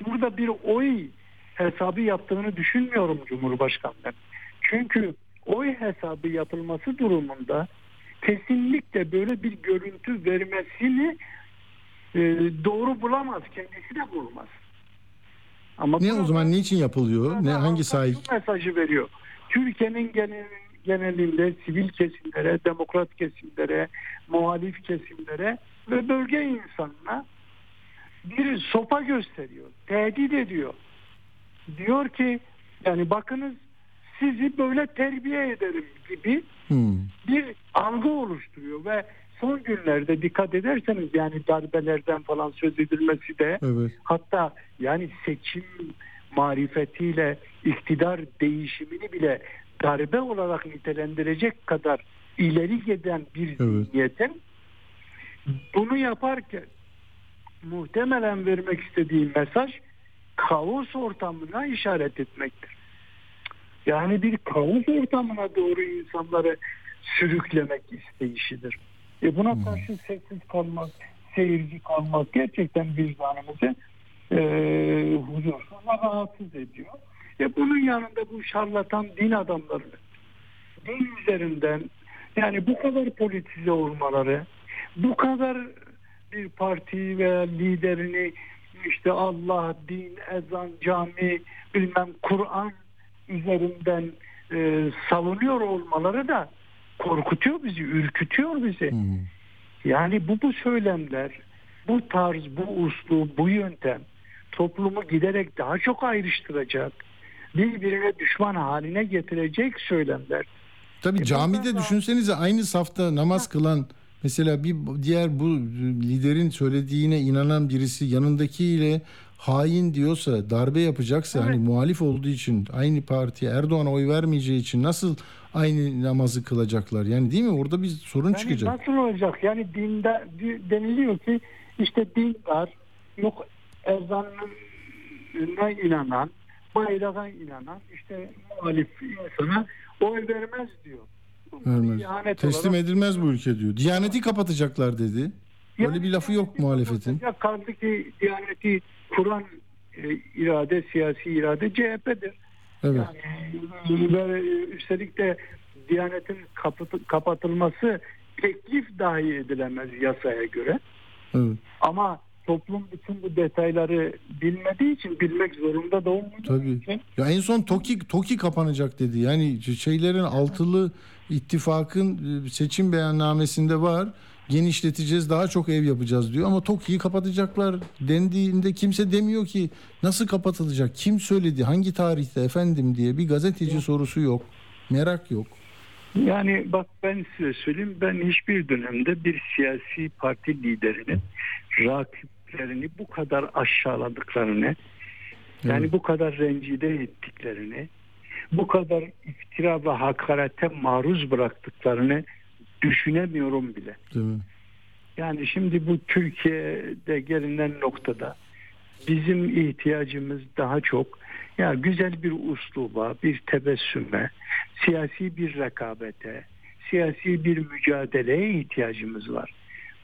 burada bir oy hesabı yaptığını düşünmüyorum Cumhurbaşkanı'nın. Çünkü oy hesabı yapılması durumunda kesinlikle böyle bir görüntü vermesini e, doğru bulamaz. Kendisi de bulmaz. Ama Ne o zaman niçin yapılıyor? Ne hangi şu mesajı veriyor. Türkiye'nin genel, genelinde sivil kesimlere, demokrat kesimlere, muhalif kesimlere ve bölge insanına bir sopa gösteriyor. Tehdit ediyor. Diyor ki yani bakınız sizi böyle terbiye ederim gibi Hmm. bir algı oluşturuyor ve son günlerde dikkat ederseniz yani darbelerden falan söz edilmesi de Evet. hatta yani seçim marifetiyle iktidar değişimini bile darbe olarak nitelendirecek kadar ileri giden bir Evet. zihniyetin bunu yaparken muhtemelen vermek istediği mesaj kaos ortamına işaret etmektir. Yani bir kaos ortamına doğru insanları sürüklemek isteyişidir. E buna karşı sessiz kalmak, seyirci kalmak gerçekten vicdanımızı e, huzursuz ve rahatsız ediyor. E bunun yanında bu şarlatan din adamlarını din üzerinden yani bu kadar politize olmaları, bu kadar bir parti veya liderini işte Allah, din, ezan, cami, bilmem Kur'an üzerinden e, savunuyor olmaları da korkutuyor bizi, ürkütüyor bizi. Hmm. Yani bu bu söylemler, bu tarz, bu uslu, bu yöntem toplumu giderek daha çok ayrıştıracak, birbirine düşman haline getirecek söylemler. Tabii E camide düşünsenize aynı safta namaz kılan mesela bir diğer bu liderin söylediğine inanan birisi yanındakiyle hain diyorsa darbe yapacaksa Evet. hani muhalif olduğu için aynı partiye Erdoğan'a oy vermeyeceği için nasıl aynı namazı kılacaklar? Yani değil mi? Orada bir sorun Yani çıkacak. nasıl olacak? Yani dinde di- deniliyor ki işte dindar yok ezanına inanan, bayrağa inanan işte muhalif insana oy vermez diyor. Vermez. ihanet Teslim olarak- edilmez bu ülke diyor. Diyaneti kapatacaklar dedi. Öyle Yani bir lafı yok muhalefetin. kapatacak, Kaldı ki Diyaneti kuran e, irade, siyasi irade CHP'dir. Evet. Yani ve üstelik de Diyanet'in kapatı- kapatılması teklif dahi edilemez yasaya göre. evet. Ama toplum bütün bu detayları bilmediği için bilmek zorunda da olmadığı Tabii. için Ya en son TOKİ TOKİ kapanacak dedi. Yani şeylerin altılı ittifakın e, seçim beyannamesinde var. Genişleteceğiz, daha çok ev yapacağız diyor ama TOKİ'yi kapatacaklar dendiğinde kimse demiyor ki nasıl kapatılacak? Kim söyledi? Hangi tarihte efendim diye bir gazeteci sorusu yok. Merak yok. Yani bak ben size söyleyeyim ben hiçbir dönemde bir siyasi parti liderinin rakiplerini bu kadar aşağıladıklarını yani Evet. bu kadar rencide ettiklerini bu kadar iftira ve hakarete maruz bıraktıklarını düşünemiyorum bile. Değil mi? Yani şimdi bu Türkiye'de gelinen noktada bizim ihtiyacımız daha çok ya güzel bir usluba, bir tebessüme, siyasi bir rekabete, siyasi bir mücadeleye ihtiyacımız var.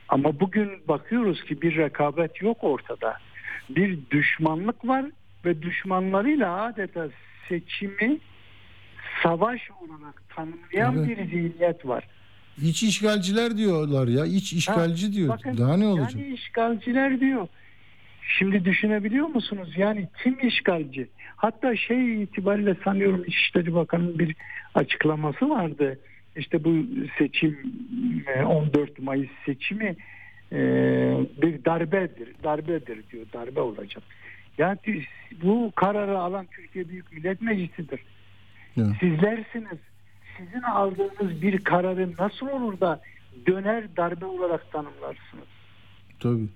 Ama bugün bakıyoruz ki bir rekabet yok ortada. Bir düşmanlık var ve düşmanlarıyla adeta seçimi savaş olarak tanımlayan Evet. bir zihniyet var. İç işgalciler diyorlar ya. İç işgalci diyor. Bakın, Daha ne olacak? Yani işgalciler diyor. Şimdi düşünebiliyor musunuz? Yani kim işgalci? Hatta şey itibariyle sanıyorum İçişleri Bakanı'nın bir açıklaması vardı. İşte bu seçim e, 14 Mayıs seçimi e, bir darbedir, darbedir diyor, darbe olacak. Yani bu kararı alan Türkiye Büyük Millet Meclisi'dir. Evet. Sizlersiniz. Sizin aldığınız bir kararı nasıl olur da döner darbe olarak tanımlarsınız? Tabii.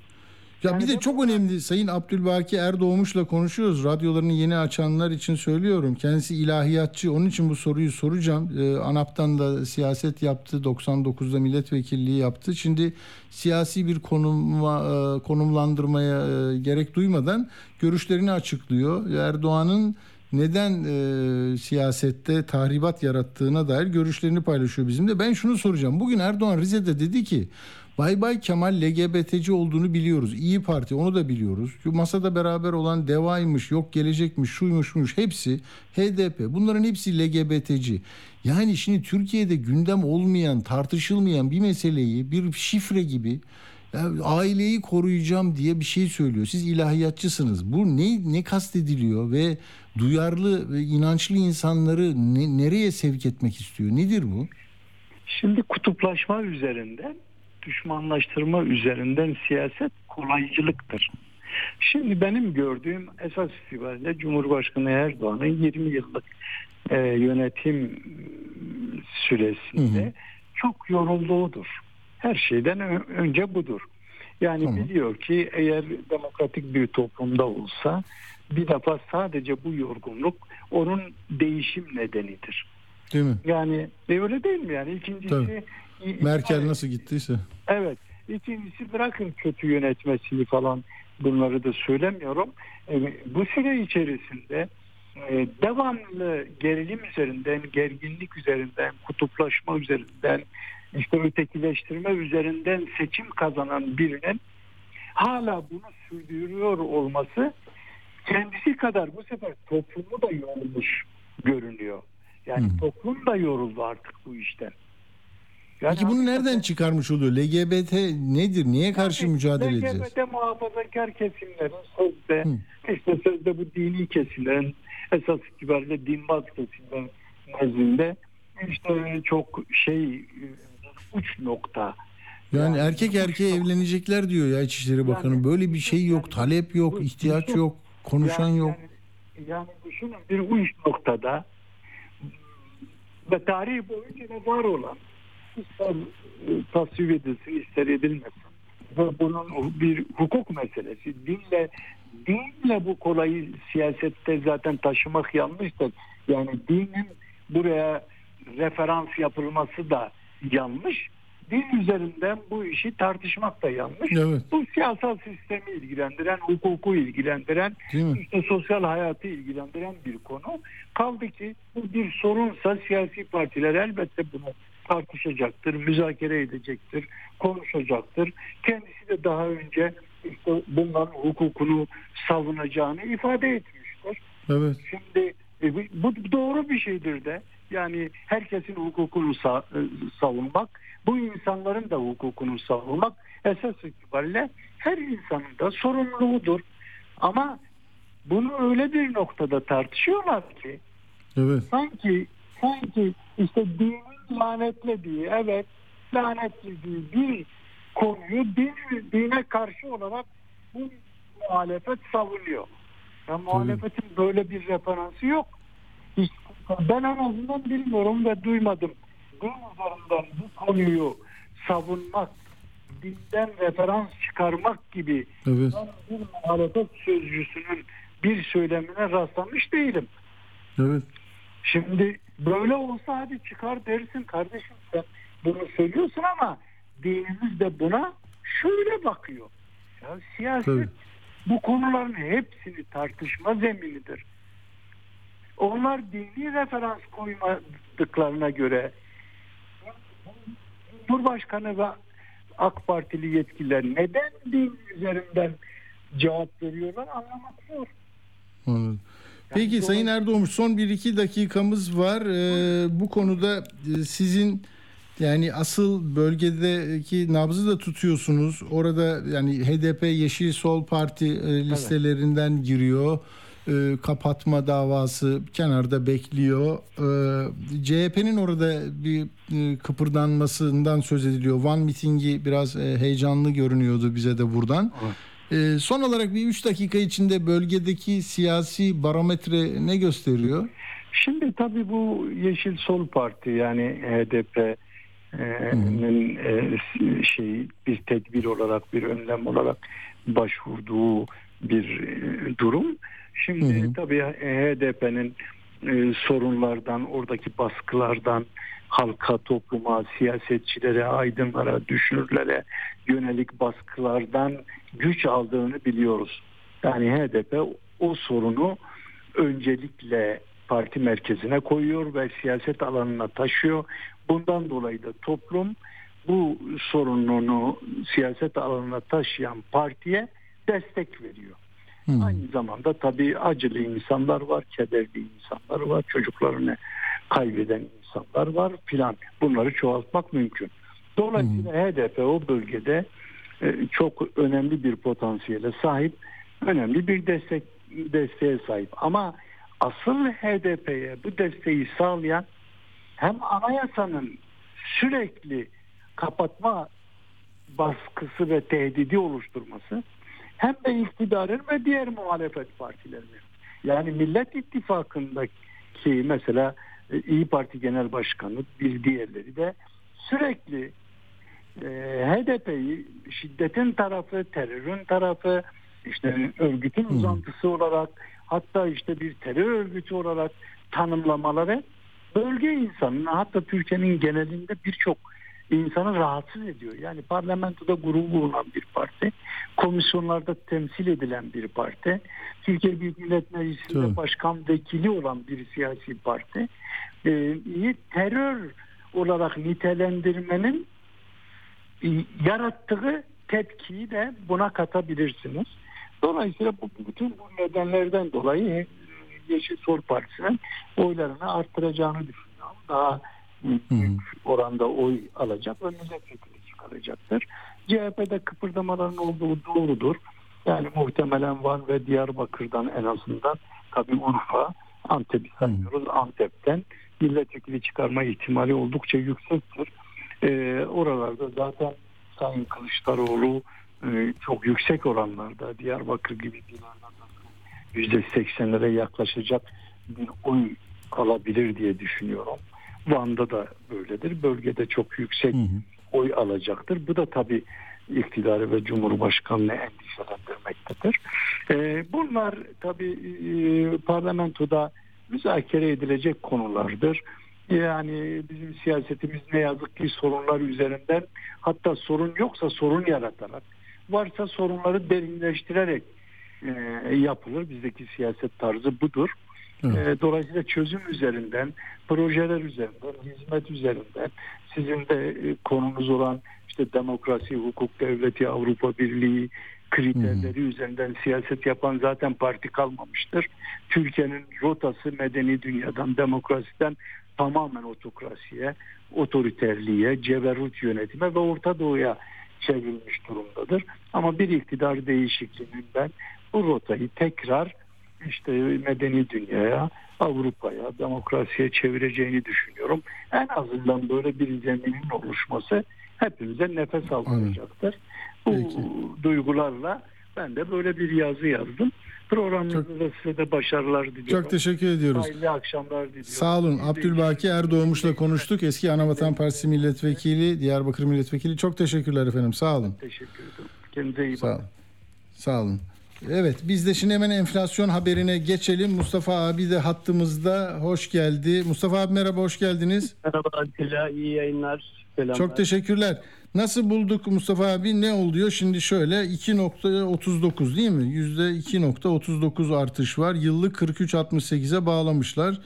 Ya Yani bir de çok önemli Sayın Abdülbaki Erdoğmuş'la konuşuyoruz. Radyolarını yeni açanlar için söylüyorum. Kendisi ilahiyatçı. Onun için bu soruyu soracağım. Ee, ANAP'tan da siyaset yaptı. 99'da milletvekilliği yaptı. Şimdi siyasi bir konuma, e, konumlandırmaya e, gerek duymadan görüşlerini açıklıyor. Erdoğan'ın neden e, siyasette tahribat yarattığına dair görüşlerini paylaşıyor bizimle. Ben şunu soracağım. Bugün Erdoğan Rize'de dedi ki Bay Bay Kemal LGBT'ci olduğunu biliyoruz. İyi Parti onu da biliyoruz. Masada beraber olan Deva'ymış, yok gelecekmiş, şuymuşmuş hepsi HDP. Bunların hepsi LGBT'ci. Yani şimdi Türkiye'de gündem olmayan, tartışılmayan bir meseleyi bir şifre gibi ya aileyi koruyacağım diye bir şey söylüyor. Siz ilahiyatçısınız. Bu ne ne kastediliyor ve duyarlı ve inançlı insanları ne- nereye sevk etmek istiyor? Nedir bu? Şimdi kutuplaşma üzerinden, düşmanlaştırma üzerinden siyaset kolaycılıktır. Şimdi benim gördüğüm esas itibariyle Cumhurbaşkanı Erdoğan'ın 20 yıllık e, yönetim süresinde Hı hı. çok yorulduğudur. Her şeyden önce budur. Yani Tamam. biliyor ki eğer demokratik bir toplumda olsa bir defa sadece bu yorgunluk onun değişim nedenidir. Değil mi? Yani e, öyle değil mi yani ikincisi Tabii. Merkel nasıl gittiyse. Evet. İkincisi bırakın kötü yönetmesini falan bunları da söylemiyorum. E, bu süre içerisinde e, devamlı gerilim üzerinden, gerginlik üzerinden, kutuplaşma üzerinden, işte ötekileştirme üzerinden seçim kazanan birinin hala bunu sürdürüyor olması kendisi kadar bu sefer toplumu da yorulmuş görünüyor. Yani Hı. toplum da yoruldu artık bu işten. Yani Peki bunu nereden çıkarmış oluyor? LGBT nedir? Niye karşı Yani mücadele edeceğiz? LGBT muhafazakar kesimlerin sözde, Hı. işte sözde bu dini kesimlerin esas itibariyle dinbaz kesimlerin nezdinde işte çok şey uç nokta. Yani Yani erkek erkeğe nokta. evlenecekler diyor ya İçişleri Bakanı. Yani- Böyle bir şey yok, yani talep yok, bu- ihtiyaç bu- yok, konuşan yani, yok. Yani, yani düşünün bir uç noktada ve tarih boyunca da var olan ister e, tasvip edilsin ister edilmesin ve bunun bir hukuk meselesi dinle dinle bu kolayı siyasette zaten taşımak yanlıştır. Yani dinin buraya referans yapılması da yanlış. Din üzerinden bu işi tartışmak da yanlış. Evet, Bu siyasal sistemi ilgilendiren, hukuku ilgilendiren, işte sosyal hayatı ilgilendiren bir konu. Kaldı ki bu bir sorunsa siyasi partiler elbette bunu tartışacaktır, müzakere edecektir, konuşacaktır. Kendisi de daha önce işte bunların hukukunu savunacağını ifade etmiştir. Evet. Şimdi e, bu doğru bir şeydir de. Yani herkesin hukukunu e, savunmak, bu insanların da hukukunu savunmak esas itibariyle her insanın da sorumluluğudur. Ama bunu öyle bir noktada tartışıyorlar ki Evet. sanki sanki işte dinin lanetlediği evet lanetlediği bir konuyu din, dine karşı olarak bu muhalefet savunuyor. Ya muhalefetin böyle bir referansı yok. Ben en azından bilmiyorum ve duymadım. Din üzerinden bu konuyu savunmak, dinden referans çıkarmak gibi Evet. ben bir muhalefet sözcüsünün bir söylemine rastlamış değilim. Evet. Şimdi böyle olsa hadi çıkar dersin kardeşim sen bunu söylüyorsun ama dinimiz de buna şöyle bakıyor. Ya siyaset Tabii. bu konuların hepsini tartışma zeminidir. Onlar dini referans koymadıklarına göre Cumhurbaşkanı ve AK Partili yetkililer neden din üzerinden cevap veriyorlar anlamak zor. Anladım. Peki Yani Sayın Erdoğmuş son 1-2 dakikamız var. Ee, bu konuda e, sizin yani asıl bölgedeki nabzı da tutuyorsunuz. Orada yani HDP Yeşil Sol Parti e, listelerinden giriyor. E, kapatma davası kenarda bekliyor. E, CHP'nin orada bir e, kıpırdanmasından söz ediliyor. Van mitingi biraz e, heyecanlı görünüyordu bize de buradan. E, son olarak bir 3 dakika içinde bölgedeki siyasi barometre ne gösteriyor? Şimdi tabii bu Yeşil Sol Parti yani HDP'nin e, şey bir tedbir olarak bir önlem olarak başvurduğu bir e, durum. Şimdi Hı hı. tabii HDP'nin e, sorunlardan, oradaki baskılardan halka, topluma, siyasetçilere, aydınlara, düşünürlere yönelik baskılardan güç aldığını biliyoruz. Yani HDP o sorunu öncelikle parti merkezine koyuyor ve siyaset alanına taşıyor. Bundan dolayı da toplum bu sorununu siyaset alanına taşıyan partiye destek veriyor. Hmm. Aynı zamanda tabii acılı insanlar var, kederli insanlar var, çocuklarını kaybeden insanlar var filan. Bunları çoğaltmak mümkün. Dolayısıyla HDP o bölgede e, çok önemli bir potansiyele sahip, önemli bir destek desteğe sahip. Ama asıl HDP'ye bu desteği sağlayan hem anayasanın sürekli kapatma baskısı ve tehdidi oluşturması hem de iktidarın ve diğer muhalefet partilerinin. Yani Millet İttifakı'ndaki mesela e, İyi Parti Genel Başkanı bir diğerleri de sürekli e, HDP'yi şiddetin tarafı, terörün tarafı, işte örgütün uzantısı olarak hatta işte bir terör örgütü olarak tanımlamaları bölge insanını hatta Türkiye'nin genelinde birçok insanı rahatsız ediyor. Yani parlamentoda grubu bulunan bir parti, komisyonlarda temsil edilen bir parti, Türkiye Büyük Millet Meclisi'nde Tabii. başkan vekili olan bir siyasi parti, e, terör olarak nitelendirmenin e, yarattığı tepkiyi de buna katabilirsiniz. Dolayısıyla bu, bütün bu nedenlerden dolayı e, Yeşil Sol Partisi'nin oylarını arttıracağını düşünüyorum. Daha büyük oranda oy alacak ve milletvekili çıkaracaktır. CHP'de kıpırdamaların olduğu doğrudur. Yani muhtemelen Van ve Diyarbakır'dan en azından tabii Urfa, Antep'i saymıyoruz. Antep'ten milletvekili çıkarma ihtimali oldukça yüksektir. Ee, oralarda zaten Sayın Kılıçdaroğlu e, çok yüksek oranlarda Diyarbakır gibi yüzde seksenlere yaklaşacak bir oy alabilir diye düşünüyorum. Van'da da böyledir. Bölgede çok yüksek oy alacaktır. Bu da tabii iktidarı ve Cumhurbaşkanı'nı endişelendirmektedir. Ee, bunlar tabii e, parlamentoda müzakere edilecek konulardır. Yani bizim siyasetimiz ne yazık ki sorunlar üzerinden hatta sorun yoksa sorun yaratarak varsa sorunları derinleştirerek e, yapılır. Bizdeki siyaset tarzı budur. E, dolayısıyla çözüm üzerinden, projeler üzerinden, hizmet üzerinden sizin de e, konunuz olan işte demokrasi, hukuk devleti, Avrupa Birliği kriterleri üzerinden siyaset yapan zaten parti kalmamıştır. Türkiye'nin rotası medeni dünyadan, demokrasiden tamamen otokrasiye, otoriterliğe, ceberut yönetime ve Orta Doğu'ya çevrilmiş durumdadır. Ama bir iktidar değişikliğinin ben bu rotayı tekrar işte medeni dünyaya, Avrupa'ya, demokrasiye çevireceğini düşünüyorum. En azından böyle bir zeminin oluşması hepimize nefes aldıracaktır. Bu Peki. duygularla ben de böyle bir yazı yazdım. Programınızda da size de başarılar diliyorum. Çok teşekkür ediyoruz. Hayırlı akşamlar diliyorum. Sağ olun. Abdülbaki Erdoğmuş'la konuştuk. Eski Anavatan Partisi Milletvekili, Diyarbakır Milletvekili. Çok teşekkürler efendim. Sağ olun. Teşekkür ederim. Kendinize iyi Sağ bakın. olun. Sağ olun. Evet biz de şimdi hemen enflasyon haberine geçelim. Mustafa abi de hattımızda. Hoş geldi. Mustafa abi merhaba hoş geldiniz. Merhaba Atilla, iyi yayınlar. Selamlar. Çok teşekkürler. Nasıl bulduk Mustafa abi? Ne oluyor? Şimdi şöyle 2.39 değil mi? %2.39 artış var. Yıllık 43.68'e bağlamışlar.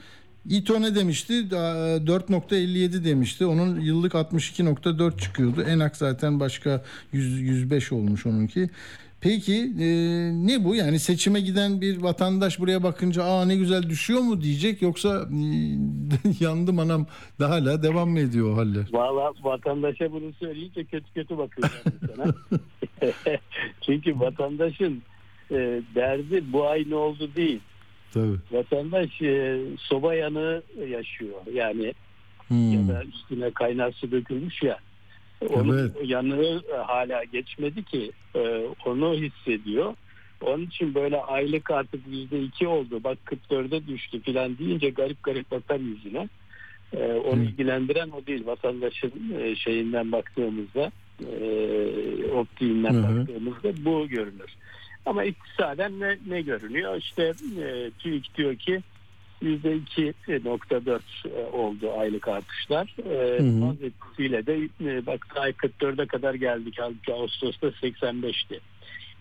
İTO ne demişti? Daha 4.57 demişti. Onun yıllık 62.4 çıkıyordu. Enak zaten başka 100, 105 olmuş onunki. Peki e, ne bu? Yani seçime giden bir vatandaş buraya bakınca aa ne güzel düşüyor mu diyecek yoksa e, yandım anam daha hala devam mı ediyor o haller? Valla vatandaşa bunu söyleyince kötü kötü bakıyorlar sana. Çünkü vatandaşın e, derdi bu ay ne oldu değil. Tabii. Vatandaş e, soba yanığı yaşıyor. Yani Hmm. ya da üstüne kaynar su dökülmüş ya. Onun Evet. yanığı e, hala geçmedi ki e, onu hissediyor. Onun için böyle aylık artık yüzde iki oldu. Bak 44'e düştü filan deyince garip garip bakar yüzüne. E, onu Hı. ilgilendiren o değil. Vatandaşın e, şeyinden baktığımızda e, optiğinden Hı hı. baktığımızda bu görünür. Ama iktisaden ne, ne görünüyor? İşte e, TÜİK diyor ki %2.4 e, oldu aylık artışlar. E, hı. Baz etkisiyle de e, bak ay 44'e kadar geldik. Halbuki Ağustos'ta 85'ti.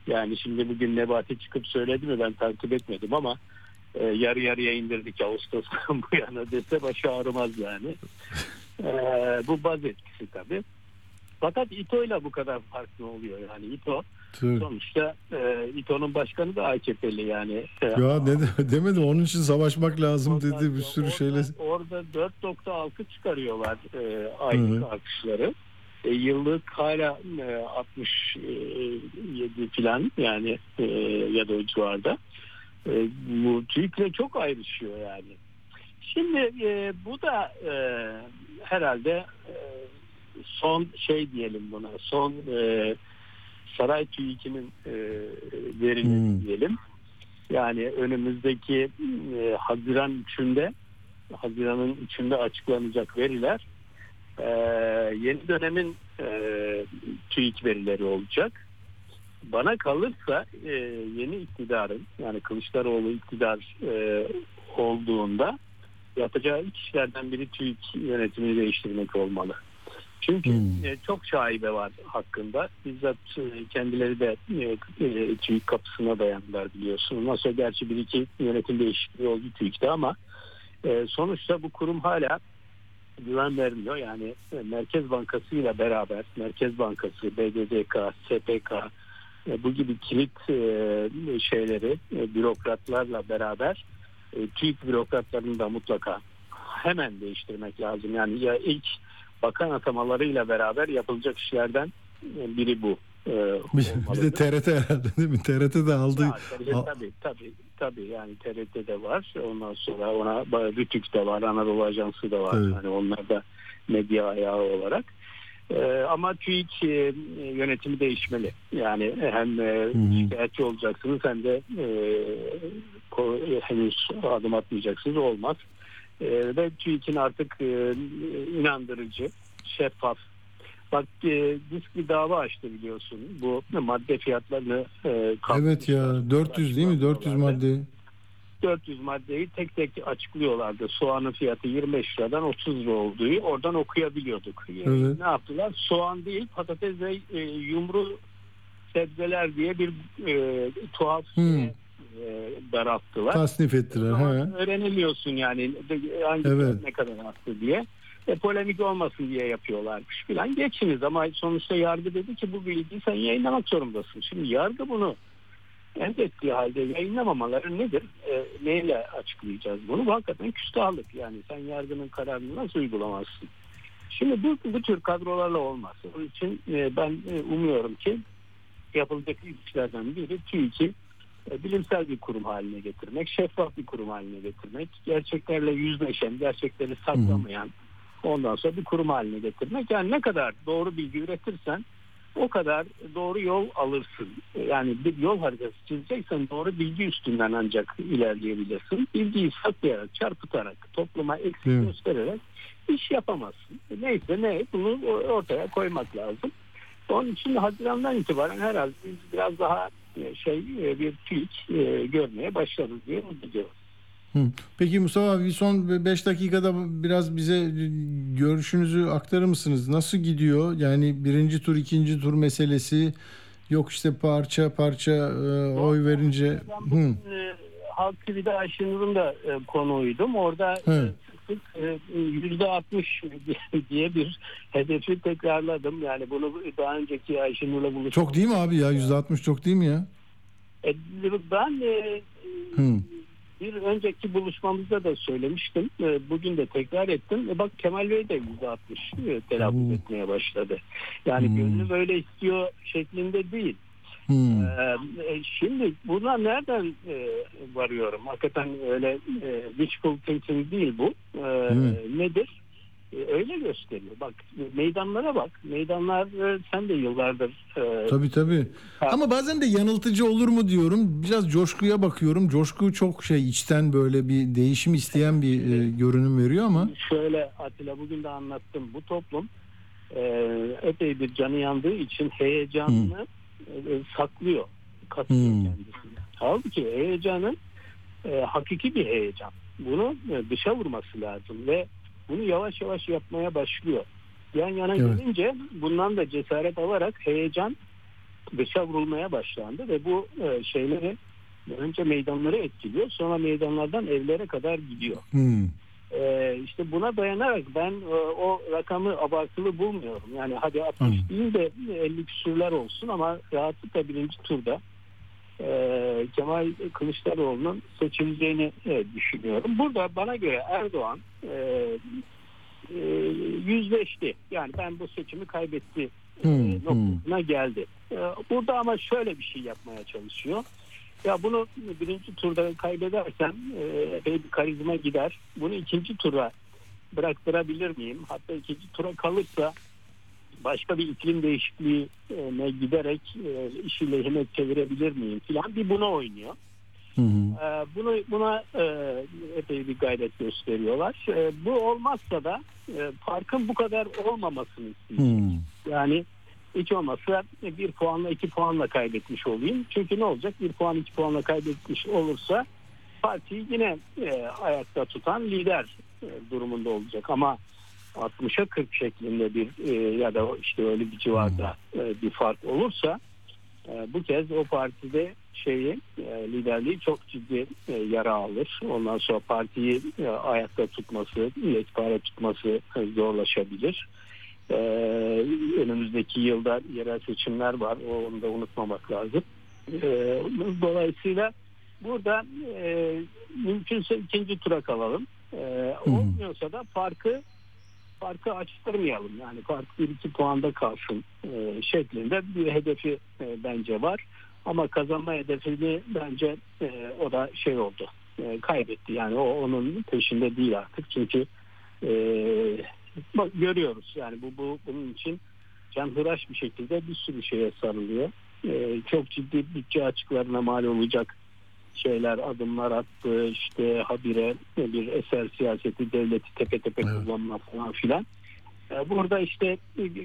Yani şimdi bugün Nebati çıkıp söyledi mi ben takip etmedim ama e, yarı yarıya indirdik Ağustos'tan bu yana dese başı ağrımaz yani. E, bu baz etkisi tabii. Fakat İTO ile bu kadar farklı oluyor yani İTO Tabii. sonuçta e, İTO'nun başkanı da AKP'li yani. E, Ya ne de, demedim onun için savaşmak lazım Ondan dedi bir sürü orada, şeyle. Orada 4.6 çıkarıyorlar e, aylık artışları. E, yıllık hala e, 67 falan yani e, ya da o civarda. E, bu TÜİK'le çok ayrışıyor yani. Şimdi e, bu da e, herhalde e, son şey diyelim buna son e, saray TÜİK'inin e, verileri Hmm. diyelim. Yani önümüzdeki e, Haziran 3'ünde Haziran'ın 3'ünde açıklanacak veriler e, yeni dönemin e, TÜİK verileri olacak. Bana kalırsa e, yeni iktidarın yani Kılıçdaroğlu iktidar e, olduğunda yapacağı ilk işlerden biri TÜİK yönetimini değiştirmek olmalı. Çünkü Hmm. e, çok şaibe var hakkında. Bizzat e, kendileri de e, e, TÜİK kapısına dayandılar biliyorsun. Ondan sonra gerçi bir iki yönetim değişikliği oldu TÜİK'te ama e, sonuçta bu kurum hala güven vermiyor. Yani e, Merkez Bankası ile beraber Merkez Bankası, BDDK, SPK e, bu gibi kilit e, şeyleri e, bürokratlarla beraber e, TÜİK bürokratlarını da mutlaka hemen değiştirmek lazım. Yani ya ilk bakan atamalarıyla beraber yapılacak işlerden e, biri bu. e, Bir, bir de. TRT herhalde değil mi? TRT de aldı. Ya, tabii, Al- tabii tabii tabii yani TRT'de var. Ondan sonra ona Rütük de var, Anadolu Ajansı da var. Tabii. Yani onlar da medya ayağı olarak. Ee, ama TÜİK e, yönetimi değişmeli. Yani hem e, şikayetçi olacaksınız hem de e, henüz adım atmayacaksınız olmaz. E, ve TÜİK'in artık e, inandırıcı, şeffaf. Bak e, disk bir dava açtı biliyorsun. Bu madde fiyatlarını e, Evet ya kapatmışlar. 400 değil mi? 400 Açıklamalardı. madde. 400 maddeyi tek tek açıklıyorlardı. Soğanın fiyatı 25 liradan 30 lira olduğu oradan okuyabiliyorduk. Evet. Ne yaptılar? Soğan değil patates ve e, yumru sebzeler diye bir e, tuhaf Hmm. e, daralttılar. Tasnif ettiler. Ha. öğrenemiyorsun yani hangi Evet. ne kadar arttı diye. E, polemik olmasın diye yapıyorlarmış filan. Geçiniz ama sonuçta yargı dedi ki bu bilgiyi sen yayınlamak zorundasın. Şimdi yargı bunu emrettiği halde yayınlamamaları nedir? E, neyle açıklayacağız bunu? Bu hakikaten küstahlık. Yani sen yargının kararını nasıl uygulamazsın? Şimdi bu, bu tür kadrolarla olmaz. Onun için e, ben e, umuyorum ki yapılacak işlerden biri TÜİK'i e, bilimsel bir kurum haline getirmek, şeffaf bir kurum haline getirmek, gerçeklerle yüzleşen, gerçekleri saklamayan, ondan sonra bir kurum haline getirmek. Yani ne kadar doğru bilgi üretirsen o kadar doğru yol alırsın. Yani bir yol haritası çizeceksen doğru bilgi üstünden ancak ilerleyebilirsin. Bilgiyi saklayarak, çarpıtarak, topluma eksik Evet. göstererek iş yapamazsın. Neyse ne bunu ortaya koymak lazım. Onun için Haziran'dan itibaren herhalde biz biraz daha e, şey e, bir TÜİK e, görmeye başlarız diye. Hı. Peki Mustafa abi son 5 dakikada biraz bize görüşünüzü aktarır mısınız? Nasıl gidiyor? Yani birinci tur, ikinci tur meselesi yok işte parça parça e, oy verince. Ben Hı. bugün e, Halk TV'de Ayşenur'un da e, konuğuydum. Orada sık sık e, yüzde altmış diye bir hedefi tekrarladım. Yani bunu daha önceki Ayşenur'la buluştum. Çok değil mi abi ya? %60 çok değil mi ya? E, Ben e, bir önceki buluşmamızda da söylemiştim. E, Bugün de tekrar ettim. E, Bak Kemal Bey de yüzde altmış e, telaffuz Hmm. etmeye başladı. Yani Hmm. gönlü böyle istiyor şeklinde değil. Hmm. Ee, e, şimdi buna nereden e, varıyorum? Hakikaten öyle e, wishful thinking değil bu. Ee, Hmm. Nedir? E, öyle gösteriyor. Bak meydanlara bak. Meydanlar e, sen de yıllardır e, Tabii tabii. Ha. Ama bazen de yanıltıcı olur mu diyorum. Biraz coşkuya bakıyorum. Coşku çok şey içten böyle bir değişim isteyen bir e, görünüm veriyor ama. şöyle Atilla bugün de anlattım. Bu toplum e, epey bir canı yandığı için heyecanını e, saklıyor. Katıyor Hmm. kendisine. Halbuki heyecanın e, hakiki bir heyecan. Bunu e, dışa vurması lazım ve bunu yavaş yavaş yapmaya başlıyor. Yan yana Evet. gelince bundan da cesaret alarak heyecan dışa vurulmaya başlandı ve bu e, şeyleri önce meydanları etkiliyor sonra meydanlardan evlere kadar gidiyor. Hmm. Ee, işte buna dayanarak ben e, o rakamı abartılı bulmuyorum. Yani hadi 60 Anladım. değil de 50 küsürler olsun ama rahatlıkla birinci turda e, Kemal Kılıçdaroğlu'nun seçileceğini e, düşünüyorum. Burada bana göre Erdoğan e, e, yüzleşti. Yani ben bu seçimi kaybetti Hmm, noktasına geldi. E, burada ama şöyle bir şey yapmaya çalışıyor. Ya bunu birinci turda kaybedersem epey bir karizma gider. Bunu ikinci tura bıraktırabilir miyim? Hatta ikinci tura kalırsa başka bir iklim değişikliğine giderek e, işi lehime çevirebilir miyim filan bir buna oynuyor. Hı hı. E, bunu buna e, epey bir gayret gösteriyorlar. Bu olmazsa da farkın bu kadar olmamasını istiyor. Yani hiç olmazsa bir puanla iki puanla kaybetmiş olayım. Çünkü ne olacak? Bir puan iki puanla kaybetmiş olursa partiyi yine e, ayakta tutan lider e, durumunda olacak. Ama 60'a 40 şeklinde bir e, ya da işte öyle bir civarda e, bir fark olursa e, bu kez o partide şeyi e, liderliği çok ciddi e, yara alır. Ondan sonra partiyi e, ayakta tutması, yekpare tutması e, zorlaşabilir. Ee, önümüzdeki yılda yerel seçimler var. Onu da unutmamak lazım. Ee, dolayısıyla burada e, mümkünse ikinci tura kalalım. Ee, olmuyorsa da farkı farkı açtırmayalım. Yani fark bir iki puanda kalsın e, şeklinde bir hedefi e, bence var. Ama kazanma hedefini bence e, o da şey oldu. e, kaybetti. Yani o onun peşinde değil artık. Çünkü e, bak, görüyoruz. Yani bu, bu bunun için canhıraş bir şekilde bir sürü şeye sarılıyor. E, çok ciddi bütçe açıklarına mal olacak şeyler, adımlar attı. İşte habire bir eser siyaseti, devleti tepe tepe Evet. kullanma falan filan. E, Burada işte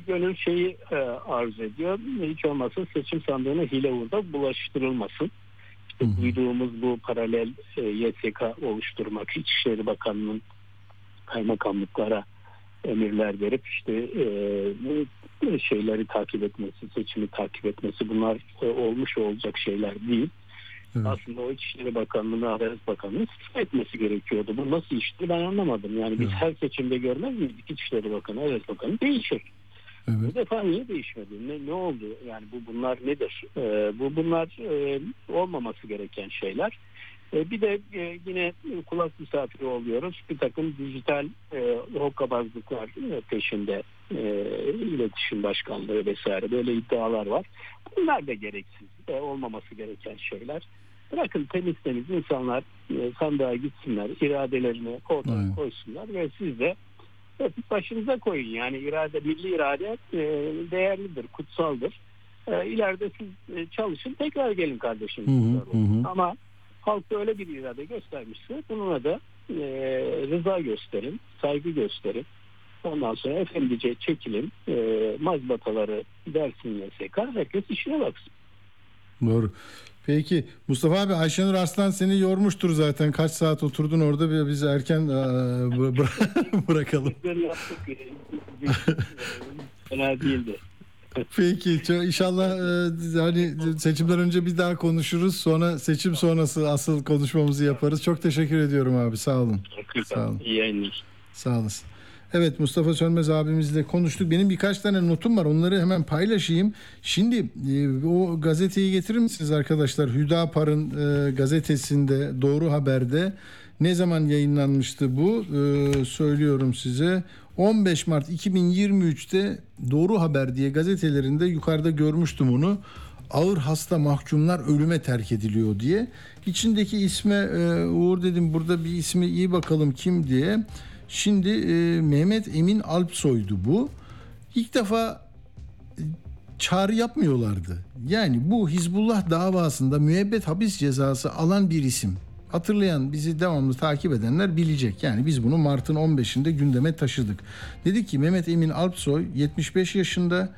gönül şeyi e, arz ediyor. Hiç olmazsa seçim sandığına hile burada bulaştırılmasın. İşte Hı hı. duyduğumuz bu paralel e, YSK oluşturmak, İçişleri Bakanı'nın kaymakamlıklara emirler verip işte e, bu şeyleri takip etmesi, seçimi takip etmesi bunlar e, olmuş olacak şeyler değil. Evet. Aslında o İçişleri Bakanlığı'nın Adalet Bakanlığı'nın istifa etmesi gerekiyordu. Bu nasıl işti ben anlamadım. Yani biz Evet. her seçimde görmez miydik İçişleri Bakanı, Adalet Bakanı değişir. Bu Evet. defa niye değişmedi? Ne, ne oldu? Yani bu bunlar nedir? Ee, bu bunlar e, olmaması gereken şeyler. E, bir de e, yine kulak misafiri oluyoruz. Bir takım dijital e, hokkabazlıklar e, peşinde e, iletişim başkanlığı vesaire böyle iddialar var. Bunlar da gereksiz. E, olmaması gereken şeyler. Bırakın temiz temiz insanlar e, sandığa gitsinler, iradelerini oradan Aynen. koysunlar ve siz de başınıza koyun. Yani irade, milli irade e, değerlidir, kutsaldır. E, ileride siz e, çalışın, tekrar gelin kardeşim. Hı, hı hı. Ama halk öyle bir irade göstermişse bununla da e, rıza gösterin, saygı gösterin. Ondan sonra efendice çekilin, e, mazbataları dersin YSK, herkes işine baksın. Doğru. Peki Mustafa abi Ayşenur Arslan seni yormuştur zaten. Kaç saat oturdun orada biz erken e, bı- bıra- bırakalım. Fena değildi. Peki çok, inşallah e, hani seçimden önce bir daha konuşuruz. Sonra seçim sonrası asıl konuşmamızı yaparız. Çok teşekkür ediyorum abi. Sağ olun. Sağ olun. İyi yayınlar. Sağ olasın. Evet Mustafa Sönmez abimizle konuştuk. Benim birkaç tane notum var. Onları hemen paylaşayım. Şimdi e, o gazeteyi getirir misiniz arkadaşlar? Hüdapar'ın e, gazetesinde Doğru Haber'de ne zaman yayınlanmıştı bu? E, söylüyorum size. 15 Mart 2023'te Doğru Haber diye gazetelerinde yukarıda görmüştüm onu. ağır hasta mahkumlar ölüme terk ediliyor diye. İçindeki isme e, Uğur dedim burada bir ismi iyi bakalım kim diye. Şimdi e, Mehmet Emin Alpsoy'du bu. İlk defa e, çağrı yapmıyorlardı. Yani bu Hizbullah davasında müebbet hapis cezası alan bir isim. Hatırlayan bizi devamlı takip edenler bilecek. Yani biz bunu Mart'ın 15'inde gündeme taşıdık. Dedik ki Mehmet Emin Alpsoy 75 yaşında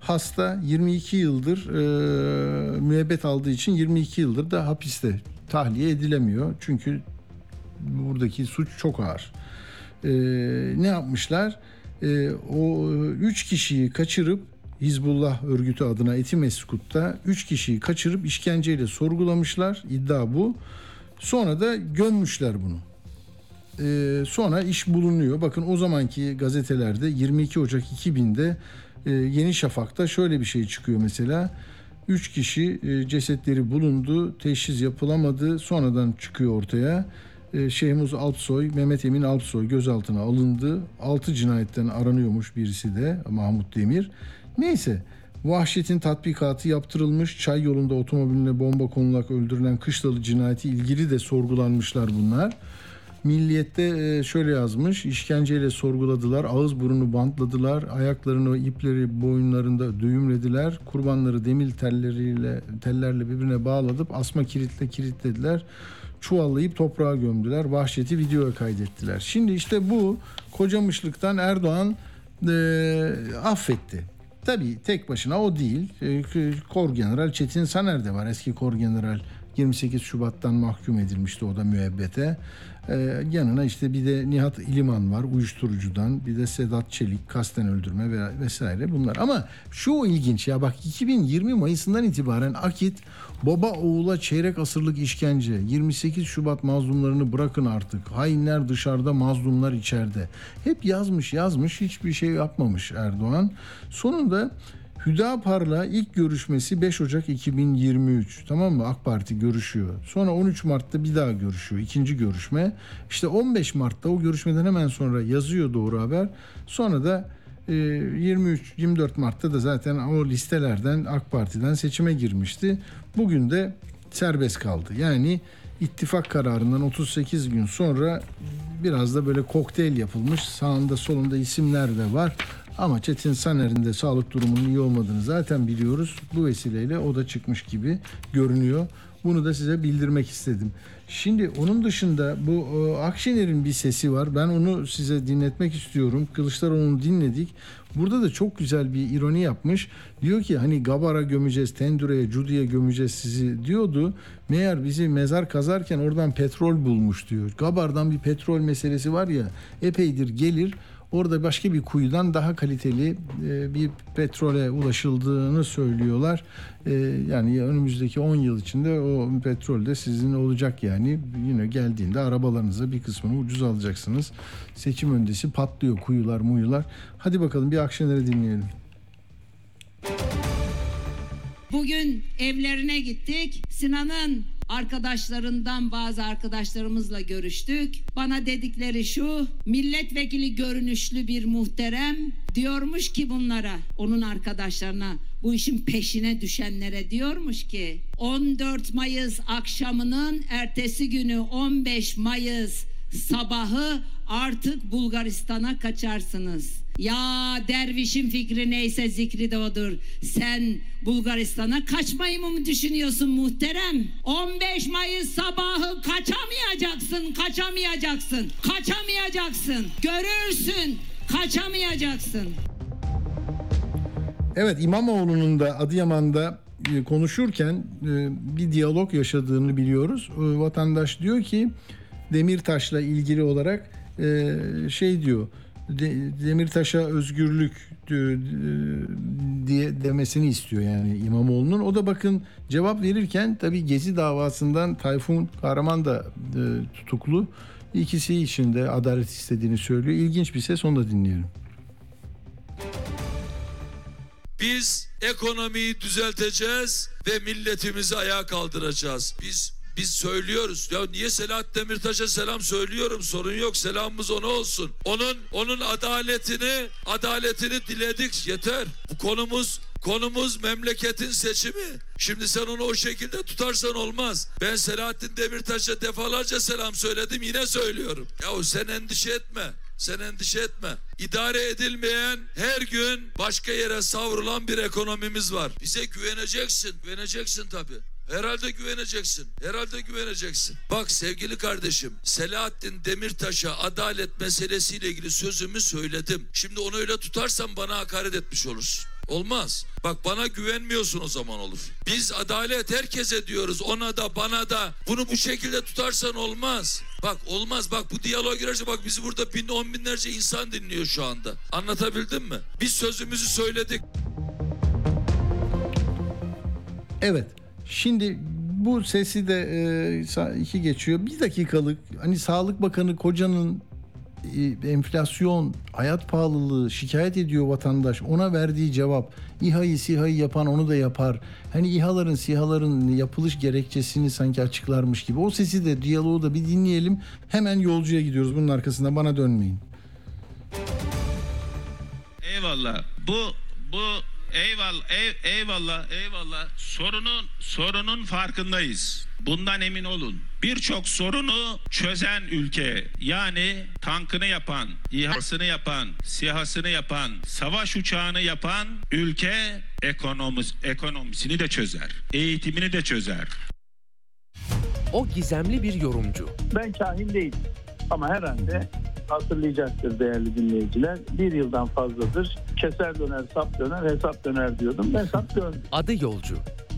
hasta 22 yıldır e, müebbet aldığı için 22 yıldır da hapiste tahliye edilemiyor. Çünkü buradaki suç çok ağır. E, ne yapmışlar? E, o üç kişiyi kaçırıp Hizbullah örgütü adına Etimeskut'ta 3 kişiyi kaçırıp işkenceyle sorgulamışlar. İddia bu. Sonra da gömmüşler bunu. Ee, sonra iş bulunuyor. Bakın o zamanki gazetelerde 22 Ocak 2000'de e, Yeni Şafak'ta şöyle bir şey çıkıyor mesela. 3 kişi e, cesetleri bulundu, teşhis yapılamadı. Sonradan çıkıyor ortaya. E, Şehmuz Alpsoy, Mehmet Emin Alpsoy gözaltına alındı. 6 cinayetten aranıyormuş birisi de Mahmut Demir. Neyse vahşetin tatbikatı yaptırılmış. Çay yolunda otomobiline bomba konularak öldürülen Kışlalı cinayeti ilgili de sorgulanmışlar bunlar. Milliyette e, şöyle yazmış. işkenceyle sorguladılar. Ağız burunu bantladılar. Ayaklarını ipleri boyunlarında düğümlediler. Kurbanları demir telleriyle tellerle birbirine bağladıp asma kilitle kilitlediler. Çuvallayıp toprağa gömdüler. Vahşeti videoya kaydettiler. Şimdi işte bu kocamışlıktan Erdoğan e, affetti. Tabii tek başına o değil. E, Kor General Çetin Saner de var. Eski Kor General 28 Şubat'tan mahkum edilmişti o da müebbete. Ee, yanına işte bir de Nihat İliman var uyuşturucudan. Bir de Sedat Çelik kasten öldürme ve vesaire bunlar. Ama şu ilginç ya bak 2020 Mayıs'ından itibaren Akit baba oğula çeyrek asırlık işkence 28 Şubat mazlumlarını bırakın artık. Hainler dışarıda mazlumlar içeride. Hep yazmış yazmış hiçbir şey yapmamış Erdoğan. Sonunda Hüdapar'la ilk görüşmesi 5 Ocak 2023. Tamam mı? AK Parti görüşüyor. Sonra 13 Mart'ta bir daha görüşüyor. ikinci görüşme. İşte 15 Mart'ta o görüşmeden hemen sonra yazıyor Doğru Haber. Sonra da 23 e, 24 Mart'ta da zaten o listelerden AK Parti'den seçime girmişti. Bugün de serbest kaldı. Yani ittifak kararından 38 gün sonra biraz da böyle kokteyl yapılmış. Sağında solunda isimler de var. Ama Çetin Saner'in de sağlık durumunun iyi olmadığını zaten biliyoruz. Bu vesileyle o da çıkmış gibi görünüyor. Bunu da size bildirmek istedim. Şimdi onun dışında bu e, Akşener'in bir sesi var. Ben onu size dinletmek istiyorum. Kılıçdaroğlu'nu dinledik. Burada da çok güzel bir ironi yapmış. Diyor ki hani Gabar'a gömeceğiz, Tendüre'ye, Cudi'ye gömeceğiz sizi diyordu. Meğer bizi mezar kazarken oradan petrol bulmuş diyor. Gabar'dan bir petrol meselesi var ya epeydir gelir. Orada başka bir kuyudan daha kaliteli e, bir petrole ulaşıldığını söylüyorlar. E, yani önümüzdeki 10 yıl içinde o petrol de sizin olacak yani. Yine geldiğinde arabalarınıza bir kısmını ucuz alacaksınız. Seçim öncesi patlıyor kuyular muyular. Hadi bakalım bir Akşener'i dinleyelim. Bugün evlerine gittik. Sinan'ın arkadaşlarından bazı arkadaşlarımızla görüştük. Bana dedikleri şu milletvekili görünüşlü bir muhterem diyormuş ki bunlara onun arkadaşlarına bu işin peşine düşenlere diyormuş ki 14 Mayıs akşamının ertesi günü 15 Mayıs sabahı artık Bulgaristan'a kaçarsınız. Ya dervişin fikri neyse zikri de odur. Sen Bulgaristan'a kaçmayı mı düşünüyorsun muhterem? 15 Mayıs sabahı kaçamayacaksın, kaçamayacaksın, kaçamayacaksın. Görürsün, kaçamayacaksın. Evet İmamoğlu'nun da Adıyaman'da e, konuşurken e, bir diyalog yaşadığını biliyoruz. E, vatandaş diyor ki Demirtaş'la ilgili olarak şey diyor Demirtaş'a özgürlük diye demesini istiyor yani İmamoğlu'nun. O da bakın cevap verirken tabii Gezi davasından Tayfun Kahraman da tutuklu. İkisi için de adalet istediğini söylüyor. İlginç bir ses onu da dinleyelim. Biz ekonomiyi düzelteceğiz ve milletimizi ayağa kaldıracağız. Biz biz söylüyoruz. Ya niye Selahat Demirtaş'a selam söylüyorum. Sorun yok. Selamımız ona olsun. Onun onun adaletini adaletini diledik. Yeter. Bu konumuz Konumuz memleketin seçimi. Şimdi sen onu o şekilde tutarsan olmaz. Ben Selahattin Demirtaş'a defalarca selam söyledim yine söylüyorum. Yahu sen endişe etme. Sen endişe etme. İdare edilmeyen her gün başka yere savrulan bir ekonomimiz var. Bize güveneceksin. Güveneceksin tabii. Herhalde güveneceksin. Herhalde güveneceksin. Bak sevgili kardeşim Selahattin Demirtaş'a adalet meselesiyle ilgili sözümü söyledim. Şimdi onu öyle tutarsan bana hakaret etmiş olursun. Olmaz. Bak bana güvenmiyorsun o zaman olur. Biz adalet herkese diyoruz. Ona da bana da. Bunu bu şekilde tutarsan olmaz. Bak olmaz. Bak bu diyaloğa girerse bak bizi burada bin on binlerce insan dinliyor şu anda. Anlatabildim mi? Biz sözümüzü söyledik. Evet. Şimdi bu sesi de e, iki geçiyor. Bir dakikalık hani Sağlık Bakanı kocanın e, enflasyon, hayat pahalılığı şikayet ediyor vatandaş. Ona verdiği cevap İHA'yı SİHA'yı yapan onu da yapar. Hani İHA'ların SİHA'ların yapılış gerekçesini sanki açıklarmış gibi. O sesi de diyaloğu da bir dinleyelim. Hemen yolcuya gidiyoruz bunun arkasında bana dönmeyin. Eyvallah. Bu bu eyvallah ey, eyvallah eyvallah. Sorunun sorunun farkındayız. Bundan emin olun. Birçok sorunu çözen ülke yani tankını yapan, İHA'sını yapan, SİHA'sını yapan, savaş uçağını yapan ülke ekonomis, ekonomisini de çözer. Eğitimini de çözer. O gizemli bir yorumcu. Ben kahin değilim. Ama herhalde hatırlayacaktır değerli dinleyiciler. Bir yıldan fazladır keser döner, sap döner, hesap döner diyordum. Hesap döndü. Adı yolcu.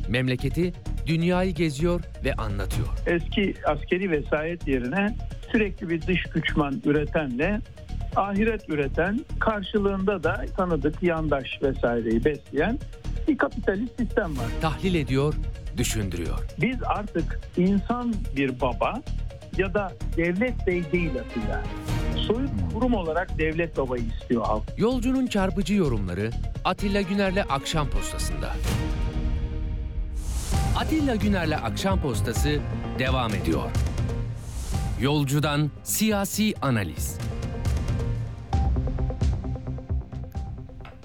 Memleketi dünyayı geziyor ve anlatıyor. Eski askeri vesayet yerine sürekli bir dış güçman üretenle ahiret üreten karşılığında da tanıdık yandaş vesaireyi besleyen bir kapitalist sistem var. Tahlil ediyor, düşündürüyor. Biz artık insan bir baba ya da devlet bey değil Atilla. Soyut kurum olarak devlet babayı istiyor halk. Yolcunun çarpıcı yorumları Atilla Güner'le Akşam Postası'nda. Atilla Güner'le Akşam Postası devam ediyor. Yolcudan siyasi analiz.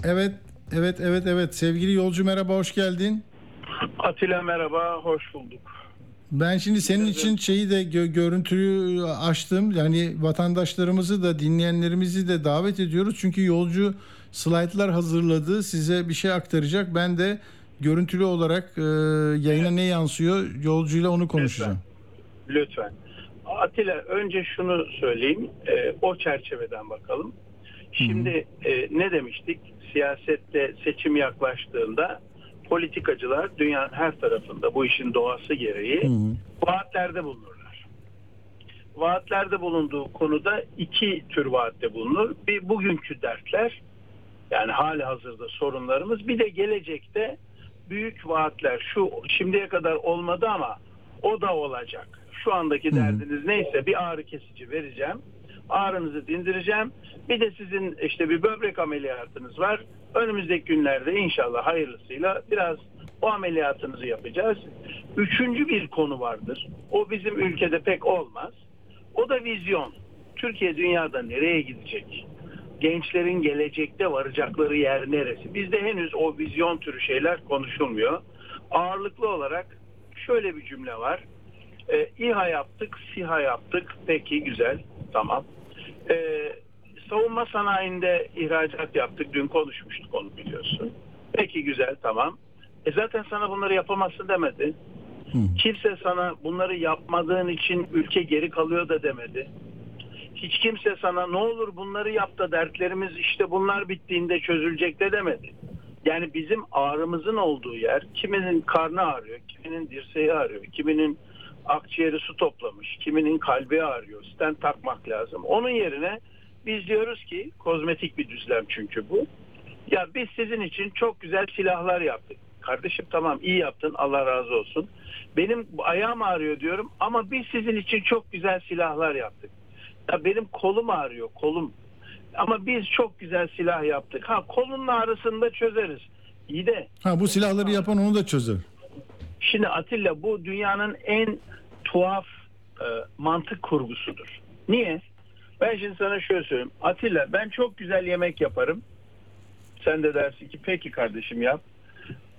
Evet, evet, evet, evet. Sevgili yolcu merhaba, hoş geldin. Atilla merhaba, hoş bulduk. Ben şimdi senin için şeyi de gö- görüntüyü açtım. Yani vatandaşlarımızı da dinleyenlerimizi de davet ediyoruz. Çünkü yolcu slaytlar hazırladı. Size bir şey aktaracak. Ben de görüntülü olarak e, yayına ne yansıyor yolcuyla onu konuşacağım. Lütfen. Atilla önce şunu söyleyeyim. Ee, o çerçeveden bakalım. Şimdi e, ne demiştik? Siyasette seçim yaklaştığında politikacılar dünyanın her tarafında bu işin doğası gereği vaatlerde bulunurlar. Vaatlerde bulunduğu konuda iki tür vaatte bulunur. Bir bugünkü dertler yani hali hazırda sorunlarımız bir de gelecekte büyük vaatler şu şimdiye kadar olmadı ama o da olacak. Şu andaki derdiniz neyse bir ağrı kesici vereceğim. Ağrınızı dindireceğim. Bir de sizin işte bir böbrek ameliyatınız var. Önümüzdeki günlerde inşallah hayırlısıyla biraz o ameliyatınızı yapacağız. Üçüncü bir konu vardır. O bizim ülkede pek olmaz. O da vizyon. Türkiye dünyada nereye gidecek? Gençlerin gelecekte varacakları yer neresi? Bizde henüz o vizyon türü şeyler konuşulmuyor. Ağırlıklı olarak şöyle bir cümle var. E, İHA yaptık, SİHA yaptık. Peki güzel, tamam. E, savunma sanayinde ihracat yaptık. Dün konuşmuştuk onu biliyorsun. Peki güzel, tamam. E zaten sana bunları yapamazsın demedi. Kimse sana bunları yapmadığın için ülke geri kalıyor da demedi. Hiç kimse sana ne olur bunları yap da dertlerimiz işte bunlar bittiğinde çözülecek de demedi. Yani bizim ağrımızın olduğu yer kiminin karnı ağrıyor, kiminin dirseği ağrıyor, kiminin akciğeri su toplamış, kiminin kalbi ağrıyor, stent takmak lazım. Onun yerine biz diyoruz ki kozmetik bir düzlem çünkü bu. Ya biz sizin için çok güzel silahlar yaptık. Kardeşim tamam iyi yaptın Allah razı olsun. Benim ayağım ağrıyor diyorum ama biz sizin için çok güzel silahlar yaptık. Ya benim kolum ağrıyor kolum. Ama biz çok güzel silah yaptık. Ha kolunun ağrısını da çözeriz. İyi de Ha bu silahları yapan onu da çözer. Şimdi Atilla bu dünyanın en tuhaf e, mantık kurgusudur. Niye? Ben şimdi sana şöyle söyleyeyim. Atilla ben çok güzel yemek yaparım. Sen de dersin ki peki kardeşim yap.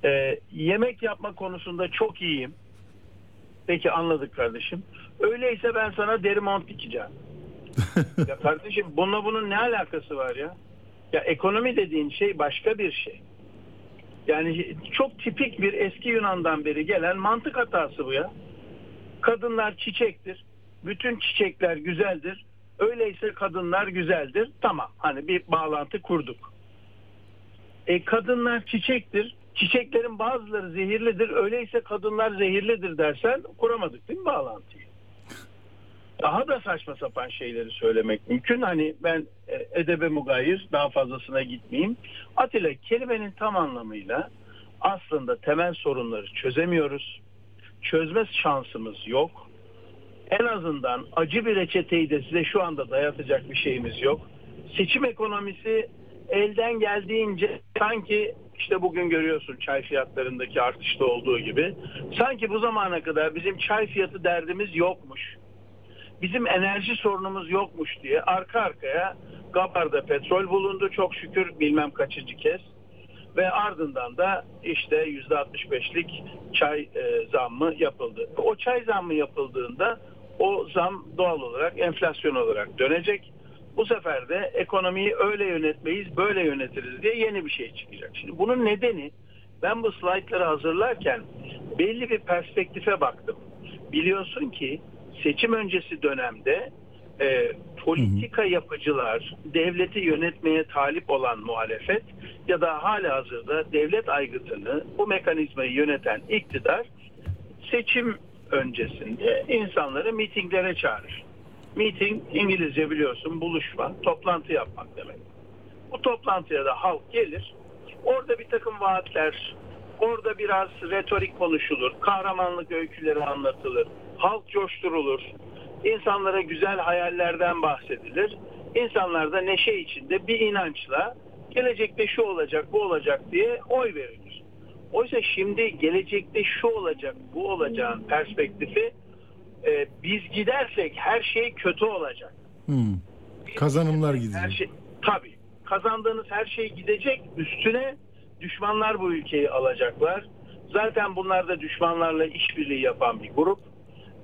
Ee, yemek yapma konusunda çok iyiyim. Peki anladık kardeşim. Öyleyse ben sana deri mont dikeceğim. ya kardeşim bununla bunun ne alakası var ya? Ya ekonomi dediğin şey başka bir şey. Yani çok tipik bir eski Yunan'dan beri gelen mantık hatası bu ya. Kadınlar çiçektir. Bütün çiçekler güzeldir. Öyleyse kadınlar güzeldir. Tamam hani bir bağlantı kurduk. E kadınlar çiçektir. Çiçeklerin bazıları zehirlidir. Öyleyse kadınlar zehirlidir dersen kuramadık değil mi bağlantıyı? Daha da saçma sapan şeyleri söylemek mümkün. Hani ben e, edebe mugayir daha fazlasına gitmeyeyim. Atilla kelimenin tam anlamıyla aslında temel sorunları çözemiyoruz. Çözme şansımız yok. En azından acı bir reçeteyi de size şu anda dayatacak bir şeyimiz yok. Seçim ekonomisi elden geldiğince sanki işte bugün görüyorsun çay fiyatlarındaki artışta olduğu gibi sanki bu zamana kadar bizim çay fiyatı derdimiz yokmuş. Bizim enerji sorunumuz yokmuş diye arka arkaya Gabar'da petrol bulundu çok şükür bilmem kaçıncı kez ve ardından da işte %65'lik çay e, zammı yapıldı. O çay zammı yapıldığında o zam doğal olarak enflasyon olarak dönecek. Bu sefer de ekonomiyi öyle yönetmeyiz, böyle yönetiriz diye yeni bir şey çıkacak. Şimdi bunun nedeni ben bu slaytları hazırlarken belli bir perspektife baktım. Biliyorsun ki seçim öncesi dönemde e, politika yapıcılar, devleti yönetmeye talip olan muhalefet ya da hala hazırda devlet aygıtını, bu mekanizmayı yöneten iktidar seçim öncesinde insanları mitinglere çağırır. Meeting İngilizce biliyorsun buluşma, toplantı yapmak demek. Bu toplantıya da halk gelir. Orada bir takım vaatler, orada biraz retorik konuşulur, kahramanlık öyküleri anlatılır, halk coşturulur, insanlara güzel hayallerden bahsedilir. İnsanlar da neşe içinde bir inançla gelecekte şu olacak, bu olacak diye oy verilir. Oysa şimdi gelecekte şu olacak, bu olacağın perspektifi e, biz gidersek her şey kötü olacak. Hmm. Kazanımlar Her gidecek. şey, tabii. Kazandığınız her şey gidecek. Üstüne düşmanlar bu ülkeyi alacaklar. Zaten bunlar da düşmanlarla işbirliği yapan bir grup.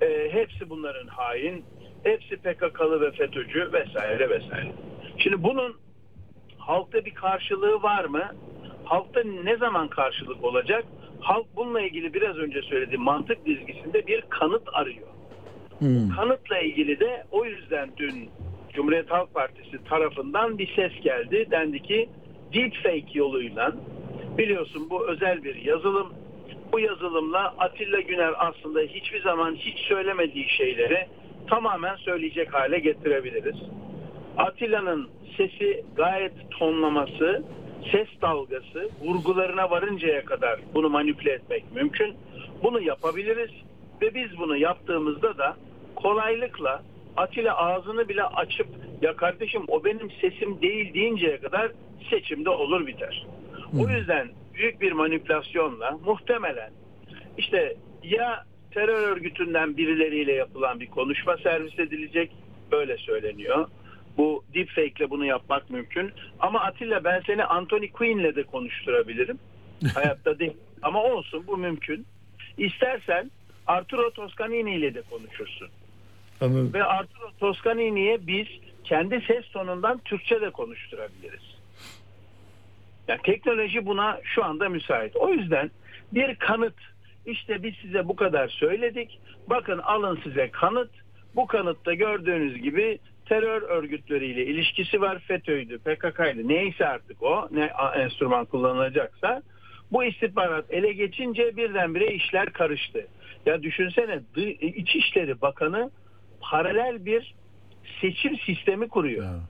E, hepsi bunların hain. Hepsi PKK'lı ve FETÖ'cü vesaire vesaire. Şimdi bunun halkta bir karşılığı var mı? Halkta ne zaman karşılık olacak? Halk bununla ilgili biraz önce söylediğim mantık dizgisinde bir kanıt arıyor. Hmm. Kanıtla ilgili de o yüzden dün Cumhuriyet Halk Partisi tarafından bir ses geldi. Dendi ki deepfake yoluyla biliyorsun bu özel bir yazılım. Bu yazılımla Atilla Güner aslında hiçbir zaman hiç söylemediği şeyleri tamamen söyleyecek hale getirebiliriz. Atilla'nın sesi gayet tonlaması, ses dalgası, vurgularına varıncaya kadar bunu manipüle etmek mümkün. Bunu yapabiliriz ve biz bunu yaptığımızda da kolaylıkla Atilla ağzını bile açıp ya kardeşim o benim sesim değil deyinceye kadar seçimde olur biter. O yüzden büyük bir manipülasyonla muhtemelen işte ya terör örgütünden birileriyle yapılan bir konuşma servis edilecek öyle söyleniyor. Bu deepfake ile bunu yapmak mümkün. Ama Atilla ben seni Anthony Quinn'le de konuşturabilirim. Hayatta değil. Ama olsun bu mümkün. İstersen Arturo Toscanini ile de konuşursun. Anladım. Ve Arturo Toscanini'ye biz kendi ses tonundan Türkçe de konuşturabiliriz. Yani teknoloji buna şu anda müsait. O yüzden bir kanıt işte biz size bu kadar söyledik. Bakın alın size kanıt. Bu kanıtta gördüğünüz gibi terör örgütleriyle ilişkisi var. FETÖ'ydü, PKK'ydı neyse artık o ne enstrüman kullanılacaksa bu istihbarat ele geçince birdenbire işler karıştı. Ya düşünsene İçişleri Bakanı paralel bir seçim sistemi kuruyor. Ya.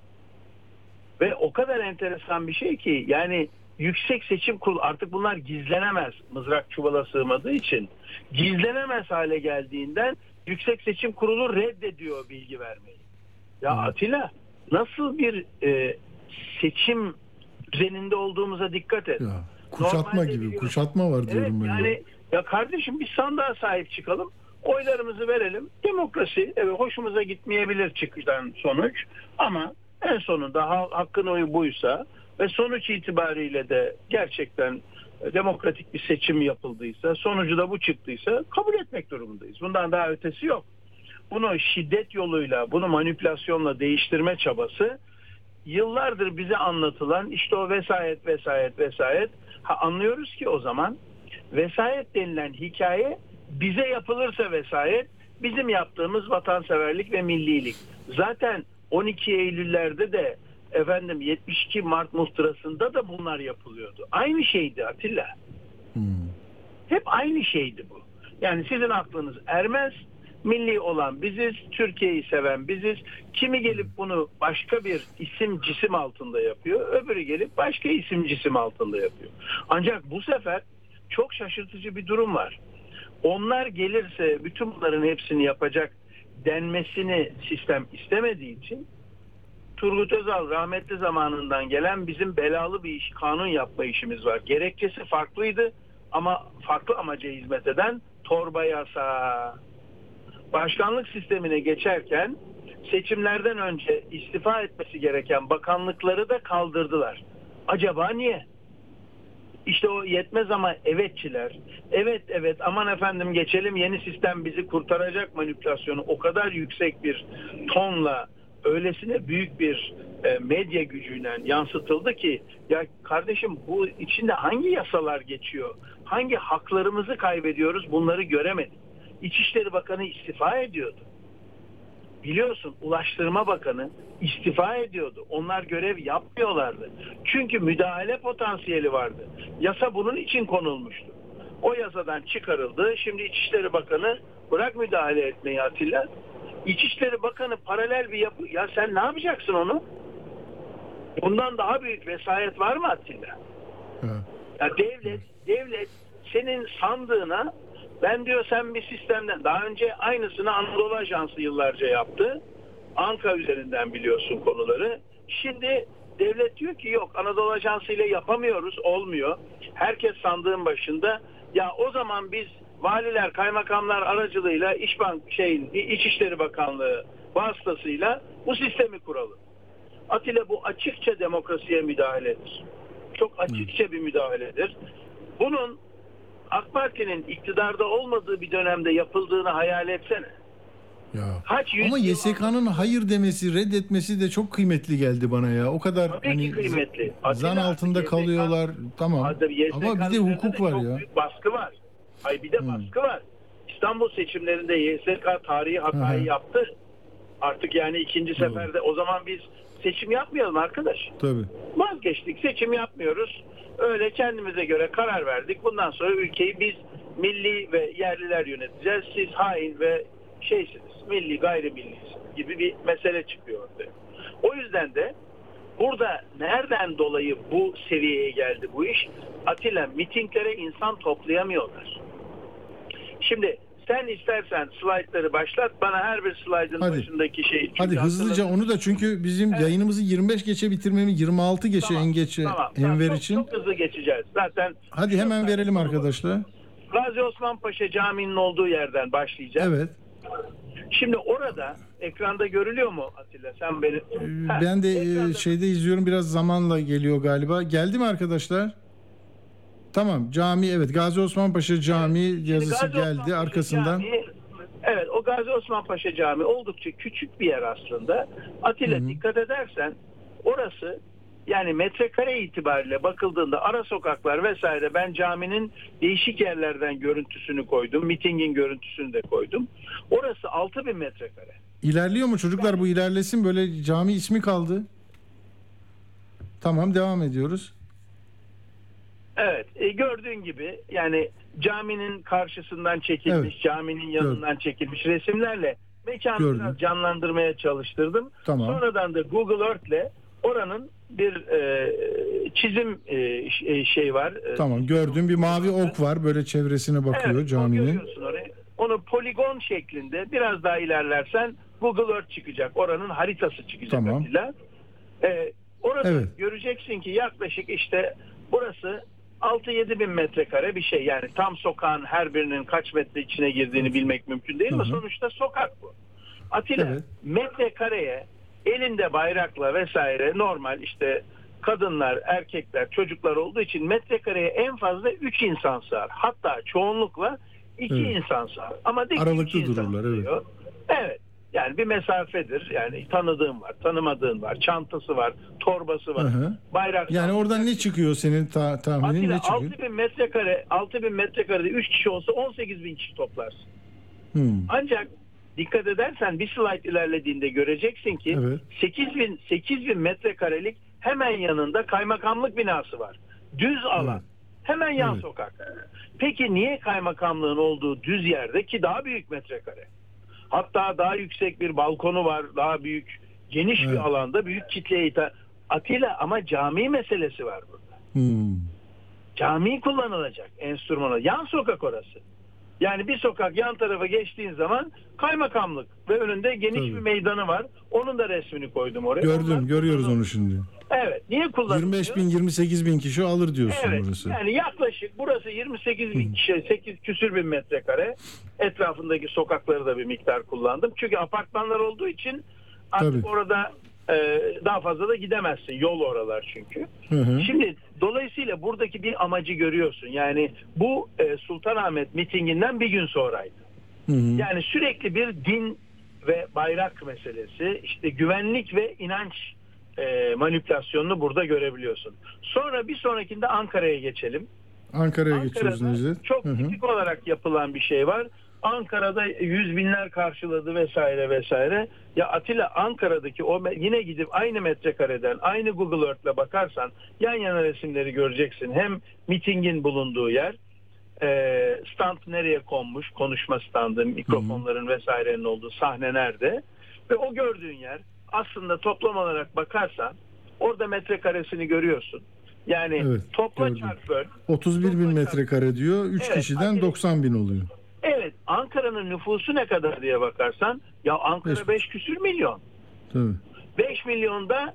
Ve o kadar enteresan bir şey ki yani yüksek seçim kurulu artık bunlar gizlenemez mızrak çuvala sığmadığı için gizlenemez hale geldiğinden yüksek seçim kurulu reddediyor bilgi vermeyi. Ya Evet. Atilla nasıl bir e, seçim düzeninde olduğumuza dikkat et. Ya. Kuşatma Normalde gibi. biliyorsun. Kuşatma var diyorum Evet ben. yani ya kardeşim biz sandığa sahip çıkalım. Oylarımızı verelim. Demokrasi evet hoşumuza gitmeyebilir çıkıştan sonuç ama en sonunda ha- hakkın oyu buysa ve sonuç itibariyle de gerçekten e, demokratik bir seçim yapıldıysa, sonucu da bu çıktıysa kabul etmek durumundayız. Bundan daha ötesi yok. Bunu şiddet yoluyla, bunu manipülasyonla değiştirme çabası yıllardır bize anlatılan işte o vesayet vesayet vesayet ha anlıyoruz ki o zaman vesayet denilen hikaye bize yapılırsa vesayet bizim yaptığımız vatanseverlik ve millilik. Zaten 12 Eylül'lerde de efendim 72 Mart muhtırasında da bunlar yapılıyordu. Aynı şeydi Atilla. Hep aynı şeydi bu. Yani sizin aklınız ermez. Milli olan biziz, Türkiye'yi seven biziz. Kimi gelip bunu başka bir isim cisim altında yapıyor, öbürü gelip başka isim cisim altında yapıyor. Ancak bu sefer çok şaşırtıcı bir durum var. Onlar gelirse bütün bunların hepsini yapacak denmesini sistem istemediği için Turgut Özal rahmetli zamanından gelen bizim belalı bir iş, kanun yapma işimiz var. Gerekçesi farklıydı ama farklı amaca hizmet eden torba yasa. Başkanlık sistemine geçerken seçimlerden önce istifa etmesi gereken bakanlıkları da kaldırdılar. Acaba niye? İşte o yetmez ama evetçiler. Evet evet aman efendim geçelim yeni sistem bizi kurtaracak manipülasyonu o kadar yüksek bir tonla öylesine büyük bir e, medya gücüyle yansıtıldı ki ya kardeşim bu içinde hangi yasalar geçiyor? Hangi haklarımızı kaybediyoruz bunları göremedik. İçişleri Bakanı istifa ediyordu. Biliyorsun Ulaştırma Bakanı istifa ediyordu. Onlar görev yapmıyorlardı. Çünkü müdahale potansiyeli vardı. Yasa bunun için konulmuştu. O yasadan çıkarıldı. Şimdi İçişleri Bakanı bırak müdahale etmeyi Atilla. İçişleri Bakanı paralel bir yapı. Ya sen ne yapacaksın onu? Bundan daha büyük vesayet var mı Atilla? Ya devlet, devlet senin sandığına ben diyor sen bir sistemden daha önce aynısını Anadolu Ajansı yıllarca yaptı. Anka üzerinden biliyorsun konuları. Şimdi devlet diyor ki yok Anadolu Ajansı ile yapamıyoruz olmuyor. Herkes sandığın başında ya o zaman biz valiler kaymakamlar aracılığıyla İşbank şeyin İçişleri Bakanlığı vasıtasıyla bu sistemi kuralım. Atilla bu açıkça demokrasiye müdahaledir. Çok açıkça bir müdahaledir. Bunun AK Parti'nin iktidarda olmadığı bir dönemde yapıldığını hayal etsene. Ya. Kaç yüz Ama YSK'nın hayır demesi, reddetmesi de çok kıymetli geldi bana ya. O kadar Tabii hani kıymetli. zan Atilla, altında YSK kalıyorlar. Tamam. Ama bir de hukuk var ya. baskı var. Hayır bir de baskı var. İstanbul seçimlerinde YSK tarihi hatayı hı. yaptı. Artık yani ikinci seferde o zaman biz seçim yapmayalım arkadaş. Tabii. Vazgeçtik seçim yapmıyoruz. Öyle kendimize göre karar verdik. Bundan sonra ülkeyi biz milli ve yerliler yöneteceğiz. Siz hain ve şeysiniz. Milli gayrimillisiniz gibi bir mesele çıkıyor ortaya. O yüzden de burada nereden dolayı bu seviyeye geldi bu iş? Atilla mitinglere insan toplayamıyorlar. Şimdi sen istersen slaytları başlat. Bana her bir slaydın Hadi. başındaki şey. Hadi hızlıca onu da çünkü bizim yayınımızı 25 geçe bitirmemiz 26 geçe Tamam, en geçe tamam, tamam. Enver Çok- için. Çok hızlı geçeceğiz. Zaten Hadi hemen Yok, verelim arkadaşlar. Gazi Osman Paşa Camii'nin olduğu yerden başlayacağız. Evet. Şimdi orada ekranda görülüyor mu Atilla? Sen beni... Ee, Ben de e, ekranda- şeyde izliyorum biraz zamanla geliyor galiba. Geldi mi arkadaşlar? Tamam cami evet Gazi Osman Paşa Camii Şimdi yazısı Gazi Osman geldi Paşa arkasından. Camii- evet o Gazi Osman Paşa Camii oldukça küçük bir yer aslında. Atilla Hı hı. dikkat edersen orası yani metrekare itibariyle bakıldığında ara sokaklar vesaire ben caminin değişik yerlerden görüntüsünü koydum. Mitingin görüntüsünü de koydum. Orası 6000 metrekare. İlerliyor mu çocuklar bu ilerlesin böyle cami ismi kaldı. Tamam devam ediyoruz. Evet e, gördüğün gibi yani caminin karşısından çekilmiş, Evet. caminin yanından çekilmiş resimlerle mekanı Gördüm. biraz canlandırmaya çalıştırdım. Tamam. Sonradan da Google Earth'le oranın bir e, çizim e, e, şey var. E, Tamam gördüm bir mavi ok var böyle çevresine bakıyor evet, caminin. orayı. Onu poligon şeklinde biraz daha ilerlersen Google Earth çıkacak. Oranın haritası çıkacak. Tamam. Atilla. E, orada Evet. göreceksin ki yaklaşık işte burası 6-7 bin metrekare bir şey. Yani tam sokağın her birinin kaç metre içine girdiğini bilmek mümkün değil hı. sonuçta sokak bu. Atilla Evet. metrekareye elinde bayrakla vesaire normal işte kadınlar, erkekler, çocuklar olduğu için metrekareye en fazla 3 insan sığar. Hatta çoğunlukla 2 Evet. insan sığar. Ama dik Aralıklı dururlar, evet. Evet. Yani bir mesafedir. Yani tanıdığın var, tanımadığın var, çantası var, torbası var, Hı hı. bayrak. Yani oradan ne çıkıyor senin ta- tahminin Atilla ne çıkıyor? 6000 metrekare 6000 metrekarede 3 kişi olsa 18000 kişi toplarsın. Hmm. Ancak dikkat edersen bir slide ilerlediğinde göreceksin ki Evet. 8000 8000 metrekarelik hemen yanında kaymakamlık binası var. Düz alan. Evet. Hemen yan Evet. sokak. Peki niye kaymakamlığın olduğu düz yerde ki daha büyük metrekare? Hatta daha yüksek bir balkonu var, daha büyük, geniş Evet. bir alanda büyük kitleye hitap. Atilla ama cami meselesi var burada. Hmm. Cami kullanılacak enstrümana. Yan sokak orası. Yani bir sokak yan tarafa geçtiğin zaman kaymakamlık ve önünde geniş Tabii. bir meydanı var. Onun da resmini koydum oraya. Gördüm, Onlar görüyoruz onu şimdi. Evet. Niye kullanılıyor? 25 bin, 28 bin kişi alır diyorsun Evet. burası. Yani yaklaşık burası 28 bin kişi, 8 küsür bin metrekare. Etrafındaki sokakları da bir miktar kullandım. Çünkü apartmanlar olduğu için artık Tabii. orada e, daha fazla da gidemezsin. Yol oralar çünkü. Hı hı. Şimdi dolayısıyla buradaki bir amacı görüyorsun. Yani bu e, Sultanahmet mitinginden bir gün sonraydı. Hı hı. Yani sürekli bir din ve bayrak meselesi, işte güvenlik ve inanç e, manipülasyonunu burada görebiliyorsun. Sonra bir sonrakinde Ankara'ya geçelim. Ankara'ya geçiyoruz Necdet. çok tipik olarak yapılan bir şey var. Ankara'da yüz binler karşıladı vesaire vesaire. Ya Atilla Ankara'daki o yine gidip aynı metrekareden aynı Google Earth'le bakarsan yan yana resimleri göreceksin. Hem mitingin bulunduğu yer e, stand nereye konmuş konuşma standı mikrofonların vesairenin olduğu sahne nerede ve o gördüğün yer aslında toplam olarak bakarsan orada metrekaresini görüyorsun. Yani Evet, topla gördüm. çarp böl 31 bin metrekare diyor. 3 Evet, kişiden Atilla- 90 bin oluyor. Evet Ankara'nın nüfusu ne kadar diye bakarsan ya Ankara Beş- 5 küsür milyon. Tabii. 5 milyonda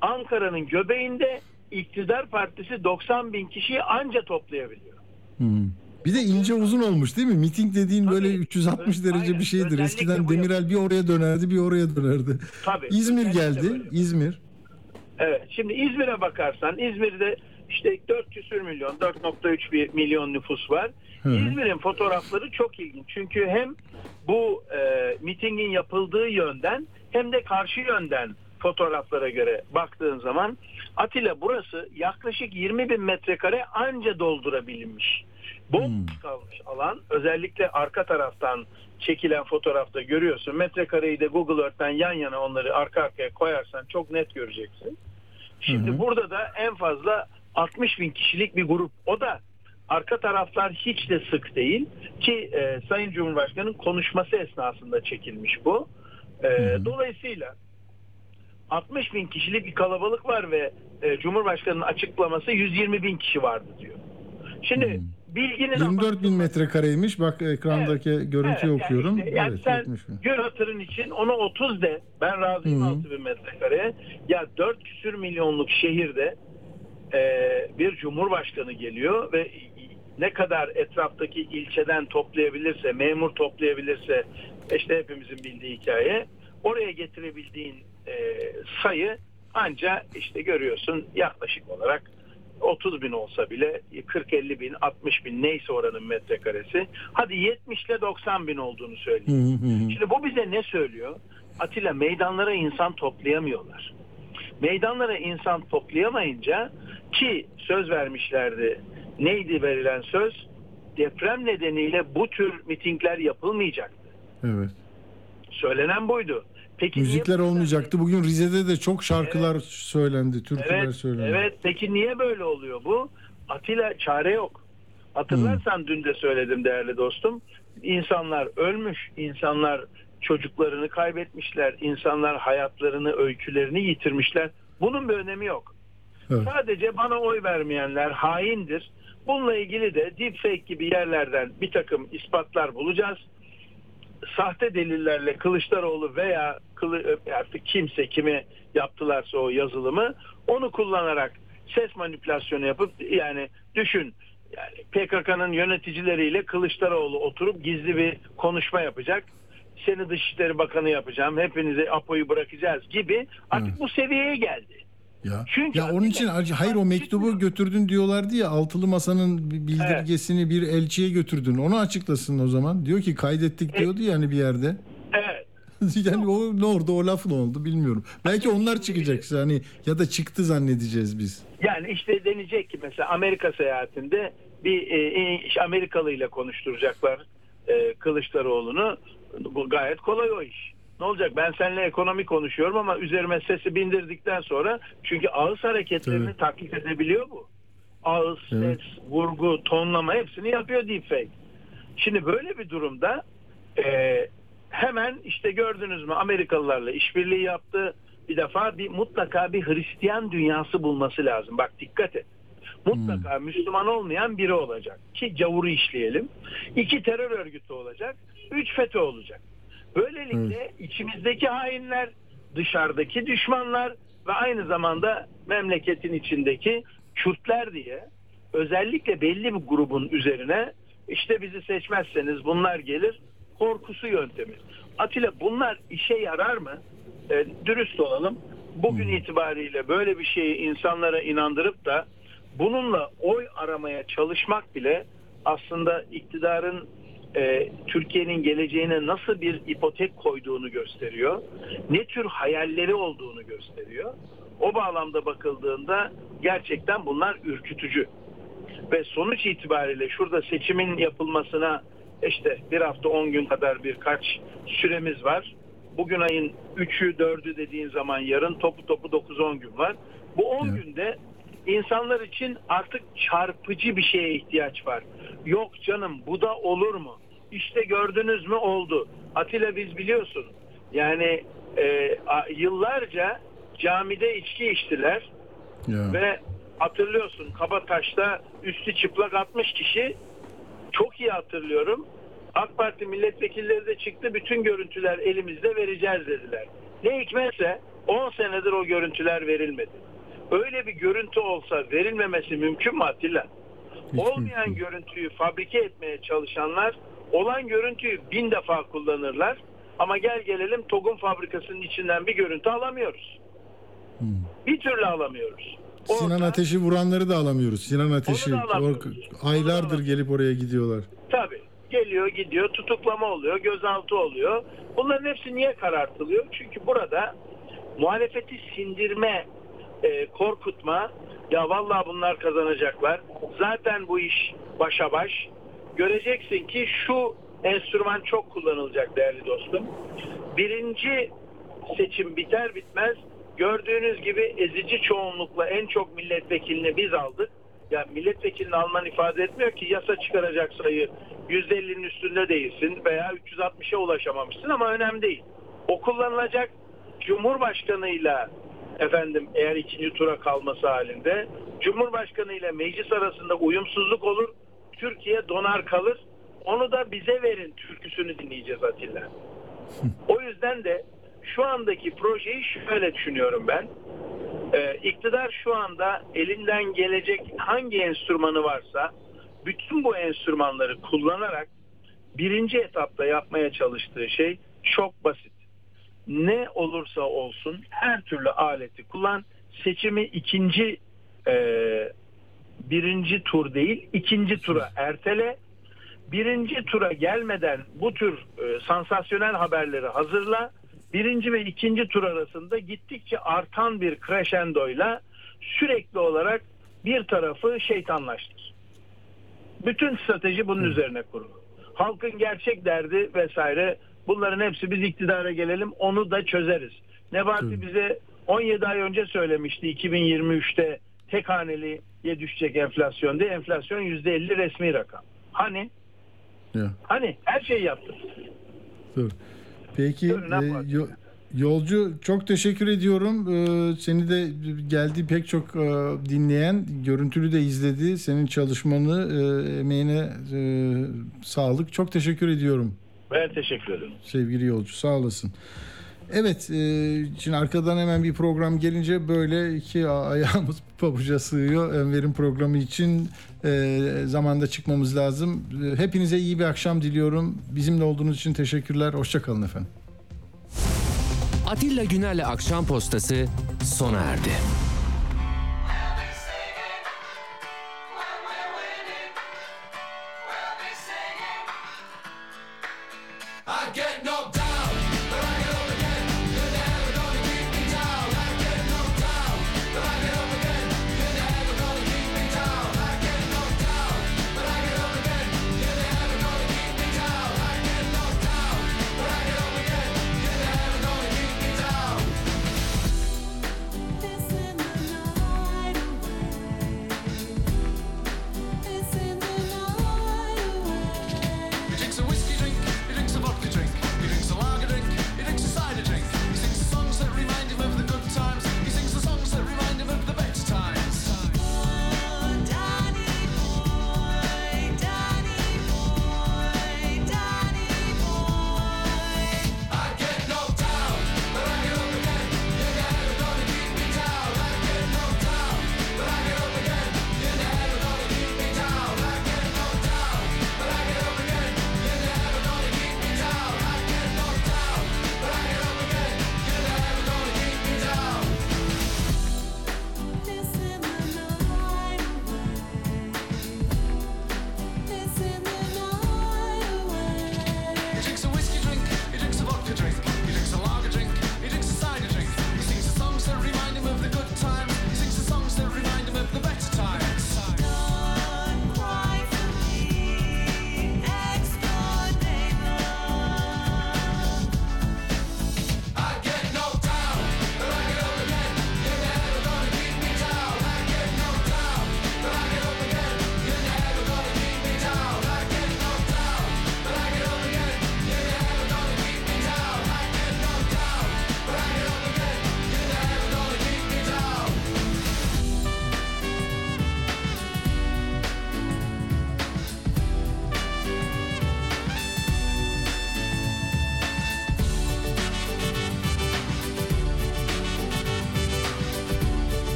Ankara'nın göbeğinde iktidar partisi 90 bin kişiyi anca toplayabiliyor. Hı. Bir de ince uzun olmuş değil mi? Miting dediğin Tabii. böyle 360 Ö- derece aynen. bir şeydir. Özellikle Eskiden bu Demirel bir oraya dönerdi bir oraya dönerdi. Tabii. İzmir geldi. böyle. İzmir. Evet. Şimdi İzmir'e bakarsan İzmir'de işte 4 küsür milyon, 4.3 bir milyon nüfus var. İzmir'in fotoğrafları çok ilginç. Çünkü hem bu e, mitingin yapıldığı yönden hem de karşı yönden fotoğraflara göre baktığın zaman Atilla burası yaklaşık 20 bin metrekare anca doldurabilmiş. Bomboş kalmış alan özellikle arka taraftan çekilen fotoğrafta görüyorsun. Metrekareyi de Google Earth'ten yan yana onları arka arkaya koyarsan çok net göreceksin. Şimdi Hı hı. burada da en fazla 60 bin kişilik bir grup. O da arka taraflar hiç de sık değil ki e, Sayın Cumhurbaşkanı'nın konuşması esnasında çekilmiş bu. E, hı. Dolayısıyla 60 bin kişilik bir kalabalık var ve e, Cumhurbaşkanı'nın açıklaması 120 bin kişi vardı diyor. Şimdi bilginin 24 bin metrekareymiş. Bak ekrandaki görüntüyü Evet, okuyorum. Yani, işte, yani evet, sen 70 bin. gör hatırın için ona 30 de. Ben razıyım Hı hı. 6 bin metrekareye. Ya 4 küsür milyonluk şehirde e, bir cumhurbaşkanı geliyor ve ne kadar etraftaki ilçeden toplayabilirse, memur toplayabilirse işte hepimizin bildiği hikaye oraya getirebildiğin e, sayı anca işte görüyorsun yaklaşık olarak 30 bin olsa bile 40-50 bin 60 bin neyse oranın metrekaresi hadi 70 ile 90 bin olduğunu söyleyeyim. Hı hı hı. Şimdi bu bize ne söylüyor? Atilla meydanlara insan toplayamıyorlar. Meydanlara insan toplayamayınca ki söz vermişlerdi. Neydi verilen söz? Deprem nedeniyle bu tür mitingler yapılmayacaktı. Evet. Söylenen buydu. Peki niye Müzikler bu- olmayacaktı. Bugün Rize'de de çok şarkılar söylendi, türküler Evet, söylendi. evet. Peki niye böyle oluyor bu? Atilla çare yok. Hatırlarsan dün de söyledim değerli dostum. İnsanlar ölmüş, insanlar çocuklarını kaybetmişler, insanlar hayatlarını, öykülerini yitirmişler. Bunun bir önemi yok. Evet. Sadece bana oy vermeyenler haindir. Bununla ilgili de deepfake gibi yerlerden bir takım ispatlar bulacağız. Sahte delillerle Kılıçdaroğlu veya Kılı, artık kimse kime yaptılarsa o yazılımı onu kullanarak ses manipülasyonu yapıp yani düşün yani PKK'nın yöneticileriyle Kılıçdaroğlu oturup gizli bir konuşma yapacak. Seni Dışişleri Bakanı yapacağım. Hepinize Apo'yu bırakacağız gibi. Artık Evet. bu seviyeye geldi. Ya, Çünkü ya onun için acı- hayır o mektubu götürdün diyorlardı ya altılı masanın bildirgesini bir elçiye götürdün. Onu açıklasın o zaman. Diyor ki kaydettik diyordu yani bir yerde. Evet. yani o ne oldu o laf ne oldu bilmiyorum. Belki onlar çıkacak hani ya da çıktı zannedeceğiz biz. Yani işte denecek ki mesela Amerika seyahatinde bir e, e, Amerikalı ile konuşturacaklar e, Kılıçdaroğlu'nu. Bu gayet kolay o iş. Ne olacak ben seninle ekonomi konuşuyorum ama üzerime sesi bindirdikten sonra çünkü ağız hareketlerini Tabii. taklit edebiliyor bu. Ağız, Evet. ses, vurgu, tonlama hepsini yapıyor deepfake. Şimdi böyle bir durumda e, hemen işte gördünüz mü Amerikalılarla işbirliği yaptı. Bir defa bir mutlaka bir Hristiyan dünyası bulması lazım. Bak dikkat et. Mutlaka Müslüman olmayan biri olacak ki gavuru işleyelim. İki terör örgütü olacak. Üç FETÖ olacak. Böylelikle içimizdeki hainler, dışarıdaki düşmanlar ve aynı zamanda memleketin içindeki Kürtler diye özellikle belli bir grubun üzerine işte bizi seçmezseniz bunlar gelir korkusu yöntemi. Atilla bunlar işe yarar mı? E, dürüst olalım. Bugün itibariyle böyle bir şeyi insanlara inandırıp da bununla oy aramaya çalışmak bile aslında iktidarın e, Türkiye'nin geleceğine nasıl bir ipotek koyduğunu gösteriyor. Ne tür hayalleri olduğunu gösteriyor. O bağlamda bakıldığında gerçekten bunlar ürkütücü. Ve sonuç itibariyle şurada seçimin yapılmasına işte bir hafta 10 gün kadar birkaç süremiz var. Bugün ayın 3'ü 4'ü dediğin zaman yarın topu topu 9-10 gün var. Bu 10 Evet. günde insanlar için artık çarpıcı bir şeye ihtiyaç var. Yok canım bu da olur mu? İşte gördünüz mü oldu. Atilla biz biliyorsun yani e, a- yıllarca camide içki içtiler Ya. ve hatırlıyorsun Kabataş'ta üstü çıplak 60 kişi çok iyi hatırlıyorum. AK Parti milletvekilleri de çıktı bütün görüntüler elimizde vereceğiz dediler. Ne hikmetse 10 senedir o görüntüler verilmedi. Öyle bir görüntü olsa verilmemesi mümkün mü Atilla? Hiç Olmayan mümkün. görüntüyü fabrike etmeye çalışanlar olan görüntüyü bin defa kullanırlar. Ama gel gelelim TOG'un fabrikasının içinden bir görüntü alamıyoruz. Bir türlü alamıyoruz. Sinan Ateş'i vuranları da alamıyoruz. Sinan Ateş'i aylardır gelip oraya gidiyorlar. Tabii. Geliyor gidiyor tutuklama oluyor gözaltı oluyor. Bunların hepsi niye karartılıyor? Çünkü burada muhalefeti sindirme, e, korkutma ya vallahi bunlar kazanacaklar. Zaten bu iş başa baş. Göreceksin ki şu enstrüman çok kullanılacak değerli dostum. Birinci seçim biter bitmez gördüğünüz gibi ezici çoğunlukla en çok milletvekilini biz aldık. Ya milletvekilini alman ifade etmiyor ki yasa çıkaracak sayı %50'nin üstünde değilsin veya 360'a ulaşamamışsın ama önemli değil. O kullanılacak Cumhurbaşkanıyla efendim eğer ikinci tura kalması halinde Cumhurbaşkanı ile meclis arasında uyumsuzluk olur. Türkiye donar kalır. Onu da bize verin türküsünü dinleyeceğiz Atilla. O yüzden de şu andaki projeyi şöyle düşünüyorum ben. Ee, iktidar şu anda elinden gelecek hangi enstrümanı varsa bütün bu enstrümanları kullanarak birinci etapta yapmaya çalıştığı şey çok basit. Ne olursa olsun her türlü aleti kullan. Seçimi ikinci e, birinci tur değil ikinci tura ertele. Birinci tura gelmeden bu tür e, sansasyonel haberleri hazırla. Birinci ve ikinci tur arasında gittikçe artan bir crescendoyla sürekli olarak bir tarafı şeytanlaştır. Bütün strateji bunun üzerine kurulu. Halkın gerçek derdi vesaire bunların hepsi biz iktidara gelelim onu da çözeriz. Nebati bize 17 ay önce söylemişti 2023'te tek haneliye düşecek enflasyon diye enflasyon %50 resmi rakam. Hani Ya. hani her şeyi yaptık. Dur. Peki e, yo- yolcu çok teşekkür ediyorum. Ee, seni de geldi pek çok e, dinleyen, görüntülü de izledi. Senin çalışmanı, e, emeğine e, sağlık. Çok teşekkür ediyorum Ben teşekkür ederim. sevgili yolcu. Sağ olasın. Evet, e, şimdi arkadan hemen bir program gelince böyle iki ayağımız pabuca sığıyor. Enver'in programı için e, zamanda çıkmamız lazım. E, Hepinize iyi bir akşam diliyorum. Bizimle olduğunuz için teşekkürler. Hoşçakalın efendim. Atilla Güner'le Akşam Postası sona erdi.